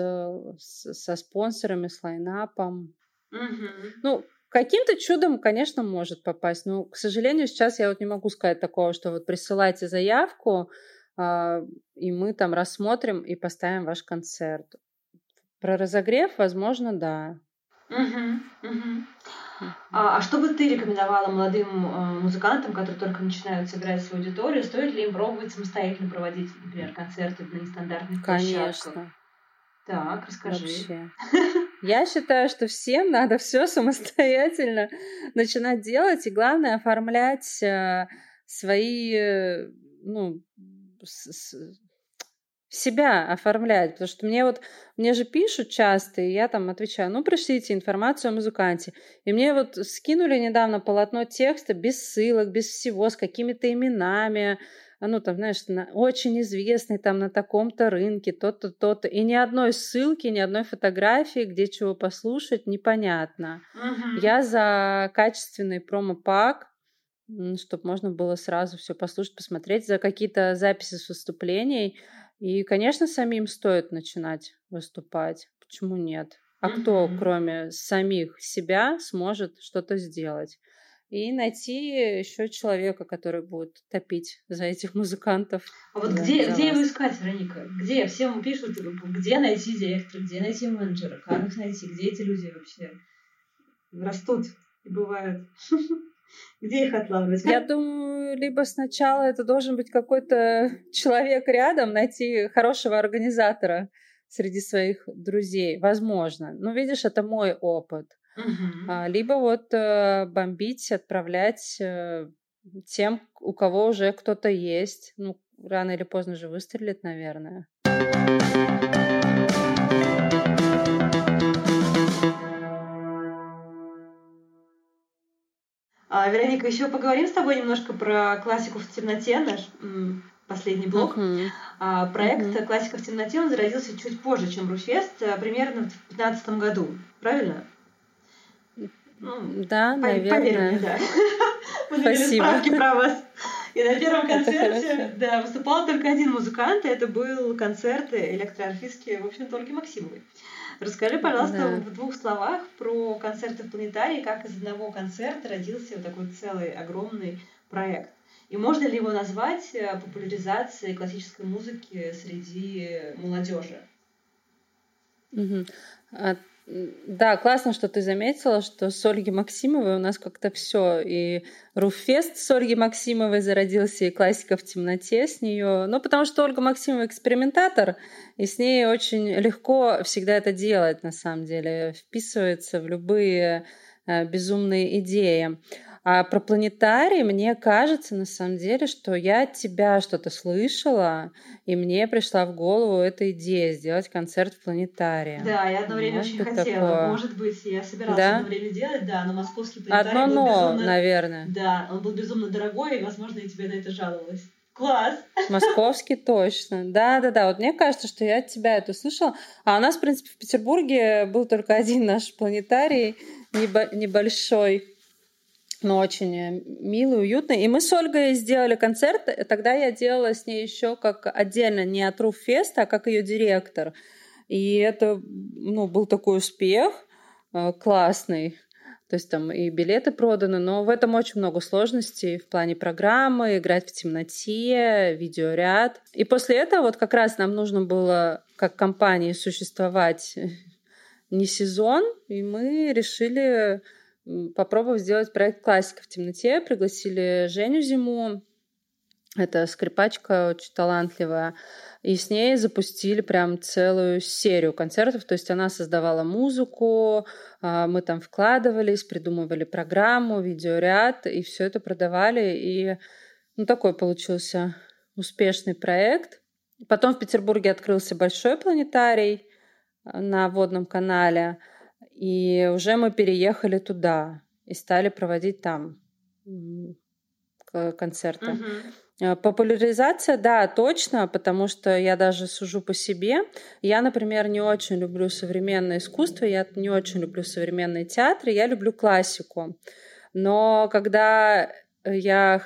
с, со спонсорами, с лайнапом. Угу. Ну, каким-то чудом, конечно, может попасть. Но, к сожалению, сейчас я вот не могу сказать такого, что вот присылайте заявку, э, и мы там рассмотрим и поставим ваш концерт. Про разогрев, возможно, да. Угу, угу. А, а что бы ты рекомендовала молодым э, музыкантам, которые только начинают собирать свою аудиторию? Стоит ли им пробовать самостоятельно проводить, например, концерты на нестандартных Конечно. площадках? Так, расскажи. Вообще. <laughs> Я считаю, что всем надо все самостоятельно начинать делать, и главное оформлять э, свои, э, ну, себя оформлять, потому что мне вот, мне же пишут часто, и я там отвечаю, ну, пришлите информацию о музыканте. И мне вот скинули недавно полотно текста без ссылок, без всего, с какими-то именами, а, ну, там, знаешь, на, очень известный там на таком-то рынке, то-то, то-то. И ни одной ссылки, ни одной фотографии, где чего послушать, непонятно. Угу. Я за качественный промо-пак, чтобы можно было сразу все послушать, посмотреть, за какие-то записи с выступлений. И, конечно, самим стоит начинать выступать. Почему нет? А кто, кроме самих себя, сможет что-то сделать? И найти еще человека, который будет топить за этих музыкантов. А вот где, где его искать, Вероника? Где? Всем пишут, где найти директора, где найти менеджера, как их найти, где эти люди вообще растут и бывают. <laughs> Где их отлавливать? Я думаю, либо сначала это должен быть какой-то человек рядом, найти хорошего организатора среди своих друзей. Возможно. Но видишь, это мой опыт. Угу. Либо вот э, бомбить, отправлять э, тем, у кого уже кто-то есть. Ну, рано или поздно же выстрелит, наверное. Вероника, еще поговорим с тобой немножко про классику в темноте, наш последний блок. Uh-huh. А, проект uh-huh. «Классика в темноте» он зародился чуть позже, чем «Руфест», а, примерно в 2015 году. Правильно? Ну, да, по- наверное. Поверь мне, да. <laughs> Мы Спасибо. справки про вас. И на первом концерте да, выступал только один музыкант, и это был концерт электроарфистки, в общем-то, Ольги Максимовой. Расскажи, пожалуйста, да. в двух словах про концерты в планетарии, как из одного концерта родился вот такой целый огромный проект. И можно ли его назвать э, популяризацией классической музыки среди молодежи? Угу. Да, классно, что ты заметила, что с Ольги Максимовой у нас как-то все. И Руфест с Ольги Максимовой зародился, и классика в темноте с нее. Ну, потому что Ольга Максимова экспериментатор, и с ней очень легко всегда это делать, на самом деле. Вписывается в любые э, безумные идеи. А про планетарий мне кажется, на самом деле, что я от тебя что-то слышала, и мне пришла в голову эта идея сделать концерт в планетарии. Да, я одно время Может очень хотела. Такое... Может быть, я собиралась да? одно время делать, да, но московский планетарий Одно был но, безумно... наверное. Да, он был безумно дорогой, и, возможно, я тебе на это жаловалась. Класс! Московский точно. Да, да, да. Вот мне кажется, что я от тебя это слышала. А у нас, в принципе, в Петербурге был только один наш планетарий небольшой но очень э, милый, уютный. И мы с Ольгой сделали концерт. Тогда я делала с ней еще как отдельно, не от Руфест, а как ее директор. И это ну, был такой успех э, классный. То есть там и билеты проданы, но в этом очень много сложностей в плане программы, играть в темноте, видеоряд. И после этого вот как раз нам нужно было как компании существовать не сезон, и мы решили попробовав сделать проект «Классика в темноте». Пригласили Женю Зиму, Это скрипачка очень талантливая. И с ней запустили прям целую серию концертов. То есть она создавала музыку, а, мы там вкладывались, придумывали программу, видеоряд, и все это продавали. И ну, такой получился успешный проект. Потом в Петербурге открылся большой планетарий на водном канале. И уже мы переехали туда и стали проводить там концерты. Э, популяризация, да, точно, потому что я даже сужу по себе. Я, например, не очень люблю современное искусство, я не очень люблю современный театр, я люблю классику. Но когда я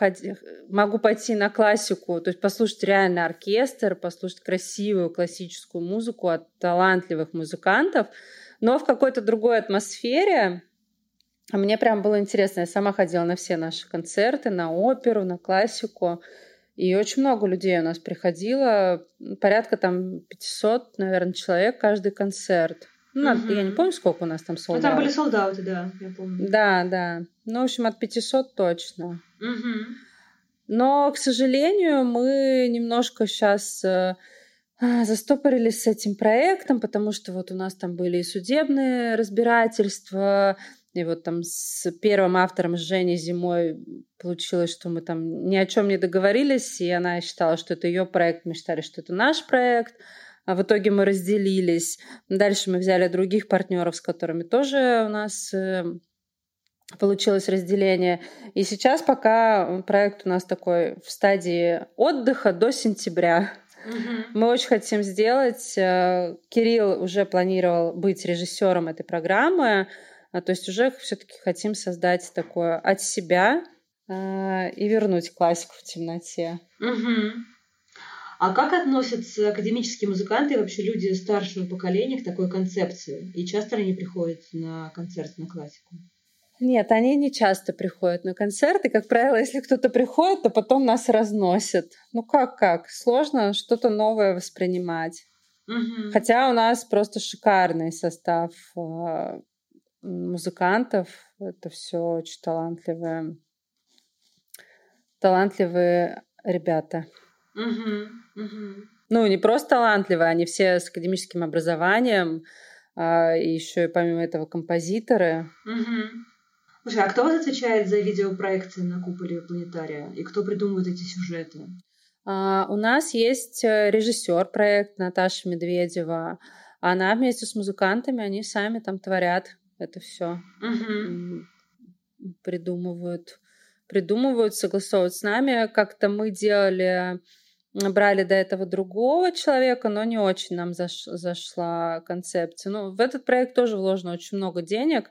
могу пойти на классику, то есть послушать реально оркестр, послушать красивую классическую музыку от талантливых музыкантов, но в какой-то другой атмосфере, а мне прям было интересно. Я сама ходила на все наши концерты, на оперу, на классику. И очень много людей у нас приходило. Порядка там 500, наверное, человек каждый концерт. Ну, угу. я не помню, сколько у нас там солдат. Ну, там были солдаты, да, я помню. Да, да. Ну, в общем, от 500 точно. Угу. Но, к сожалению, мы немножко сейчас э, застопорились с этим проектом, потому что вот у нас там были и судебные разбирательства, и вот там с первым автором, с Женей зимой получилось, что мы там ни о чем не договорились, и она считала, что это ее проект, мы считали, что это наш проект. А в итоге мы разделились. Дальше мы взяли других партнеров, с которыми тоже у нас э, получилось разделение. И сейчас пока проект у нас такой в стадии отдыха до сентября. Мы очень хотим сделать. Э, Кирилл уже планировал быть режиссером этой программы. А, то есть уже все-таки хотим создать такое от себя а, и вернуть классику в темноте. Угу. А как относятся академические музыканты и вообще люди старшего поколения к такой концепции? И часто они приходят на концерт на классику? Нет, они не часто приходят на концерты. Как правило, если кто-то приходит, то потом нас разносят. Ну как, как? Сложно что-то новое воспринимать. Угу. Хотя у нас просто шикарный состав а, музыкантов. Это все очень талантливые, талантливые ребята. Угу, угу. Ну, не просто талантливые, они все с академическим образованием, а, и еще и помимо этого композиторы. Угу. Слушай, а кто вас отвечает за видеопроекции на куполе планетария? И кто придумывает эти сюжеты? А, у нас есть э, режиссер проект Наташа Медведева. Она вместе с музыкантами, они сами там творят это все угу. придумывают, придумывают, согласовывают с нами. Как-то мы делали, брали до этого другого человека, но не очень нам заш, зашла концепция. Ну, в этот проект тоже вложено очень много денег, а,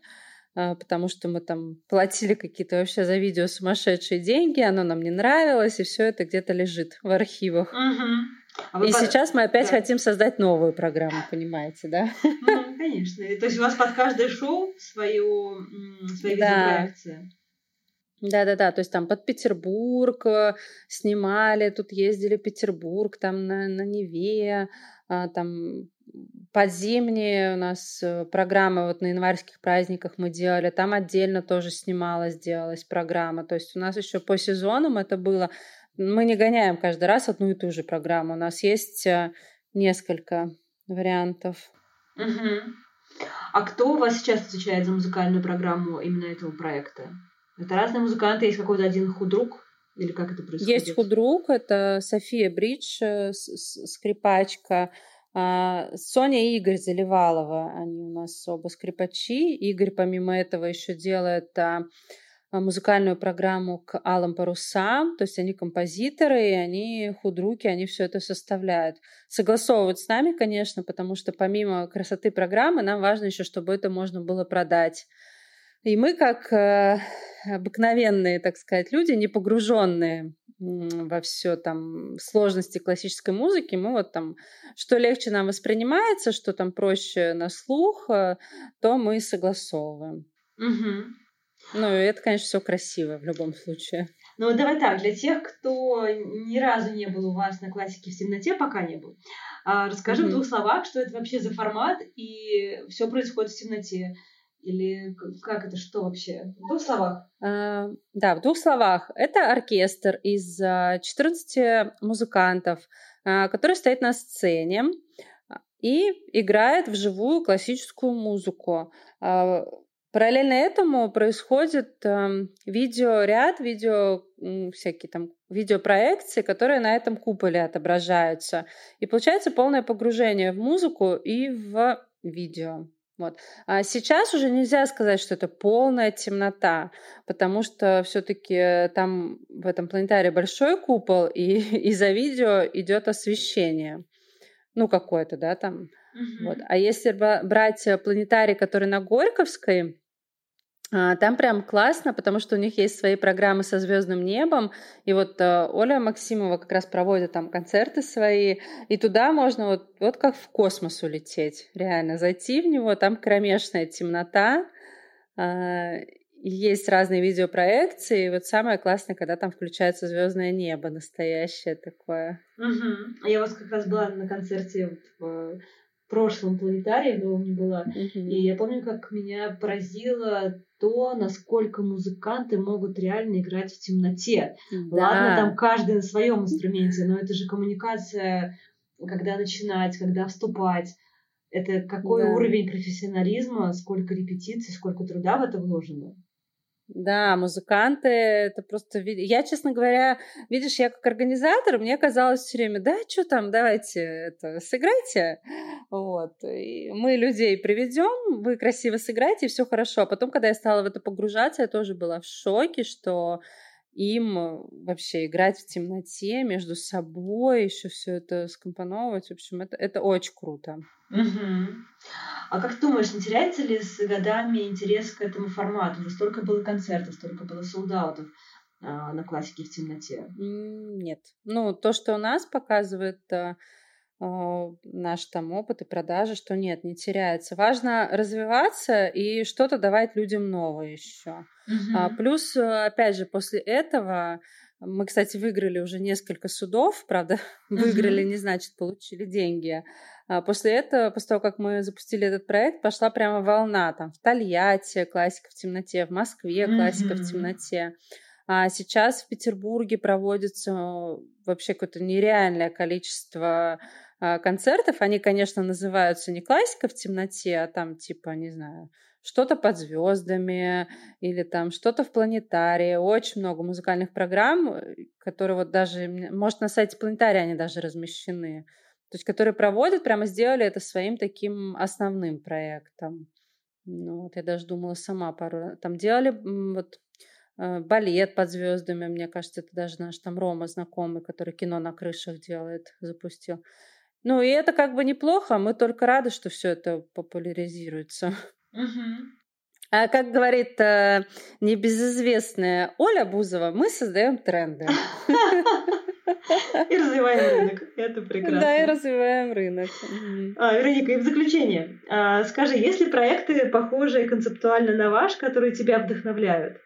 потому что мы там платили какие-то вообще за видео сумасшедшие деньги, оно нам не нравилось, и все это где-то лежит в архивах. Угу. А и по... сейчас мы опять да. хотим создать новую программу, понимаете, да? Ну, конечно. То есть у вас под каждое шоу свою, свои да. видеопроекции. Да-да-да, то есть там под Петербург э, снимали, тут ездили Петербург, там на, на Неве, а, там под зимние у нас э, программа вот на январских праздниках мы делали, там отдельно тоже снималась, делалась программа. То есть у нас еще по сезонам это было мы не гоняем каждый раз одну и ту же программу. У нас есть э, несколько вариантов. Угу. А кто у вас сейчас отвечает за музыкальную программу именно этого проекта? Это разные музыканты, есть какой-то один худрук? Или как это происходит? Есть худрук, это София Бридж, э, скрипачка, а, Соня и Игорь Заливалова, они у нас оба скрипачи. Игорь, помимо этого, еще делает а, музыкальную программу к алым парусам, то есть они композиторы, и они худруки, они все это составляют. Согласовывают с нами, конечно, потому что помимо красоты программы нам важно еще, чтобы это можно было продать. И мы, как э, обыкновенные, так сказать, люди, не погруженные во все там сложности классической музыки, мы вот там, что легче нам воспринимается, что там проще на слух, э, то мы согласовываем. Угу. Ну, это, конечно, все красиво в любом случае. Ну, давай так, для тех, кто ни разу не был у вас на классике в темноте, пока не был, а, расскажи mm-hmm. в двух словах, что это вообще за формат, и все происходит в темноте. Или как это, что вообще? В двух словах. А, да, в двух словах. Это оркестр из 14 а, музыкантов, а, который стоит на сцене и играет вживую классическую музыку. Параллельно этому происходит э, видеоряд, видео, всякие там видеопроекции, которые на этом куполе отображаются. И получается полное погружение в музыку и в видео. Вот. А сейчас уже нельзя сказать, что это полная темнота, потому что все-таки там в этом планетарии большой купол, и <laughs> из-за видео идет освещение. Ну, какое-то, да, там. Mm-hmm. Вот. А если брать планетарий, который на Горьковской, там прям классно, потому что у них есть свои программы со звездным небом. И вот э, Оля Максимова как раз проводит там концерты свои. И туда можно вот, вот как в космос улететь. Реально зайти в него. Там кромешная темнота. А, есть разные видеопроекции. И вот самое классное, когда там включается звездное небо настоящее такое. Угу. Я у вас как раз была на концерте в прошлом планетарии, в новом не была. Mm-hmm. И я помню, как меня поразило то, насколько музыканты могут реально играть в темноте. Да. Ладно, там каждый на своем инструменте, но это же коммуникация, когда начинать, когда вступать. Это какой да. уровень профессионализма, сколько репетиций, сколько труда в это вложено. Да, музыканты, это просто... Я, честно говоря, видишь, я как организатор, мне казалось все время, да, что там, давайте это, сыграйте. Вот. И мы людей приведем, вы красиво сыграете, и все хорошо. А потом, когда я стала в это погружаться, я тоже была в шоке, что им э, вообще играть в темноте между собой, еще все это скомпоновывать. В общем, это, это очень круто. Угу. А как думаешь, не теряется ли с годами интерес к этому формату? Уже столько было концертов, столько было солдатов а, на классике в темноте. Нет. Ну, то, что у нас показывает а, наш там опыт и продажи, что нет, не теряется. Важно развиваться и что-то давать людям новое еще. Угу. А, плюс, опять же, после этого мы, кстати, выиграли уже несколько судов, правда, <laughs> выиграли не значит получили деньги. А после этого, после того, как мы запустили этот проект, пошла прямо волна там в Тольятти классика в темноте, в Москве классика в темноте. А сейчас в Петербурге проводится вообще какое-то нереальное количество а, концертов. Они, конечно, называются не классика в темноте, а там типа, не знаю, что-то под звездами или там что-то в планетарии. Очень много музыкальных программ, э, которые вот даже, может, на сайте планетария они даже размещены. То есть, которые проводят, прямо сделали это своим таким основным проектом. Ну, вот я даже думала сама пару... Там делали вот э, балет под звездами, мне кажется, это даже наш там Рома знакомый, который кино на крышах делает, запустил. Ну, и это как бы неплохо, мы только рады, что все это популяризируется. А как говорит э, небезызвестная Оля Бузова, мы создаем тренды. И развиваем рынок. Это прекрасно. Да, и развиваем рынок. А, Вероника, и в заключение, а, скажи, есть ли проекты, похожие концептуально на ваш, которые тебя вдохновляют?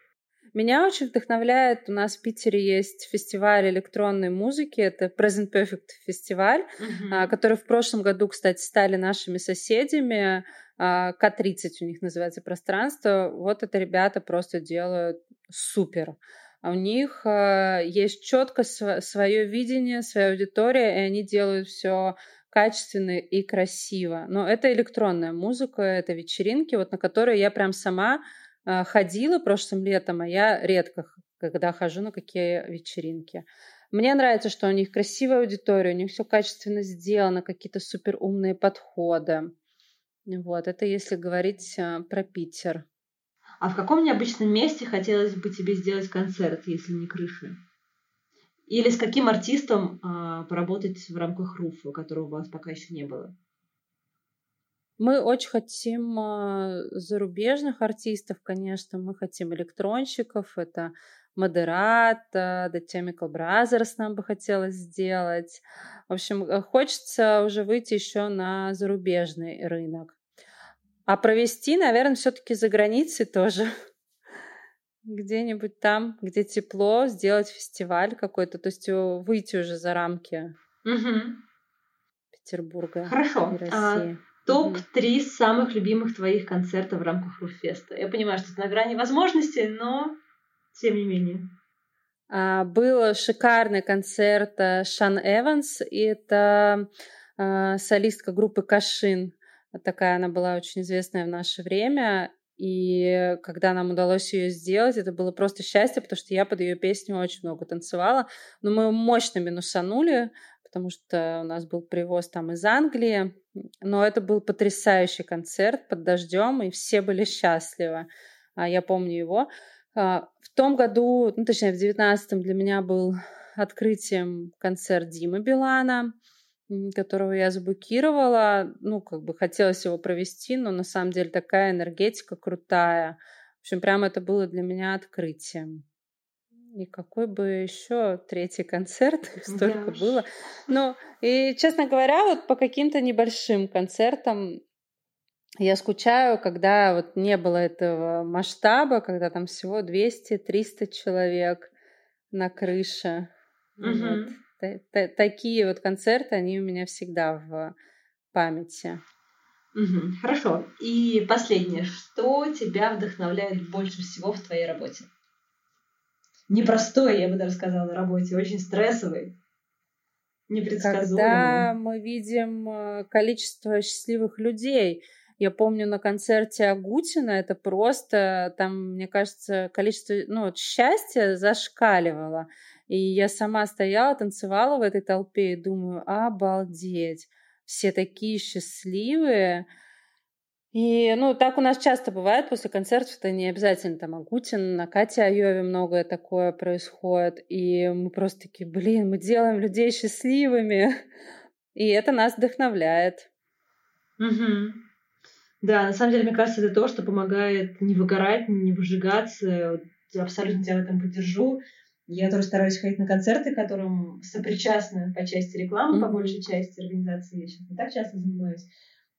Меня очень вдохновляет, у нас в Питере есть фестиваль электронной музыки, это Present Perfect фестиваль, uh-huh. который в прошлом году, кстати, стали нашими соседями. А, К-30 у них называется пространство. Вот это ребята просто делают супер. А у них э, есть четко св- свое видение, своя аудитория, и они делают все качественно и красиво. Но это электронная музыка, это вечеринки, вот на которые я прям сама ходила прошлым летом, а я редко, когда хожу на какие вечеринки. Мне нравится, что у них красивая аудитория, у них все качественно сделано, какие-то супер умные подходы. Вот, это если говорить э, про Питер. А в каком необычном месте хотелось бы тебе сделать концерт, если не крыша? Или с каким артистом а, поработать в рамках РУФа, которого у вас пока еще не было? Мы очень хотим а, зарубежных артистов, конечно. Мы хотим электронщиков. Это Модерат, The Chemical Brothers нам бы хотелось сделать. В общем, э, хочется уже выйти еще на зарубежный рынок. А провести, наверное, все-таки за границей тоже. <laughs> Где-нибудь там, где тепло, сделать фестиваль какой-то, то есть выйти уже за рамки угу. Петербурга Хорошо. и а, России. А, топ-3 самых любимых твоих концертов в рамках Руфеста. Я понимаю, что это на грани возможностей, но тем не менее. А, был шикарный концерт э, Шан Эванс, и это а, солистка группы Кашин. Такая она была очень известная в наше время. И когда нам удалось ее сделать, это было просто счастье, потому что я под ее песню очень много танцевала. Но мы мощно минусанули, потому что у нас был привоз там из Англии. Но это был потрясающий концерт под дождем, и все были счастливы. А Я помню его. А, в том году, ну, точнее, в девятнадцатом для меня был открытием концерт Димы Билана которого я заблокировала. Ну, как бы хотелось его провести, но на самом деле такая энергетика крутая. В общем, прямо это было для меня открытием. И какой бы еще третий концерт, <laughs> столько да. было. Ну, и, честно говоря, вот по каким-то небольшим концертам я скучаю, когда вот не было этого масштаба, когда там всего 200-300 человек на крыше. Угу. Вот такие вот концерты, они у меня всегда в памяти. Угу, хорошо. И последнее. Что тебя вдохновляет больше всего в твоей работе? Непростой, я бы даже сказала, работе, очень стрессовой, непредсказуемой. Когда мы видим э, количество счастливых людей, я помню на концерте Агутина, это просто, там, мне кажется, количество, ну, счастья зашкаливало. И я сама стояла, танцевала в этой толпе и думаю, обалдеть, все такие счастливые. И, ну, так у нас часто бывает после концертов, это не обязательно там Агутин, на Кате Айове многое такое происходит, и мы просто такие, блин, мы делаем людей счастливыми, <laughs> и это нас вдохновляет. Угу. Да, на самом деле, мне кажется, это то, что помогает не выгорать, не выжигаться. Абсолютно тебя в этом поддержу. Я тоже стараюсь ходить на концерты, которым сопричастны по части рекламы, mm-hmm. по большей части организации. Я сейчас не так часто занимаюсь.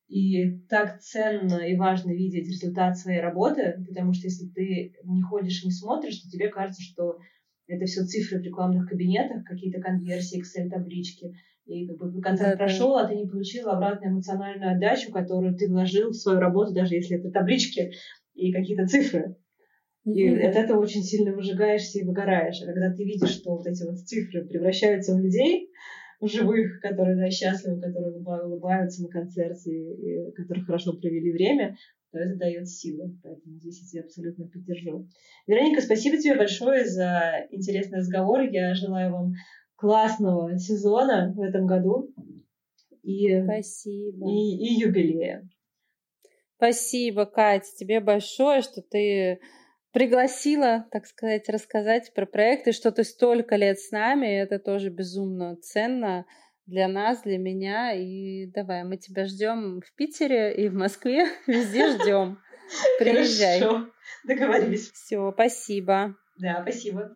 И так ценно и важно видеть результат своей работы, потому что если ты не ходишь и не смотришь, то тебе кажется, что это все цифры в рекламных кабинетах, какие-то конверсии, Excel-таблички. И как бы концерт да, прошел, да. а ты не получил обратную эмоциональную отдачу, которую ты вложил в свою работу, даже если это таблички и какие-то цифры. И mm-hmm. от этого очень сильно выжигаешься и выгораешь. А когда ты видишь, что вот эти вот цифры превращаются в людей, живых, которые да, счастливы, которые улыбаются на концерте, и, которые хорошо провели время, то это дает силы. Поэтому здесь я тебя абсолютно поддержу. Вероника, спасибо тебе большое за интересный разговор. Я желаю вам классного сезона в этом году. И, спасибо. И, и юбилея. Спасибо, Катя, тебе большое, что ты пригласила, так сказать, рассказать про проект, и что ты столько лет с нами, это тоже безумно ценно для нас, для меня. И давай, мы тебя ждем в Питере и в Москве, <laughs> везде ждем. Приезжай. Хорошо, договорились. Все, спасибо. Да, спасибо.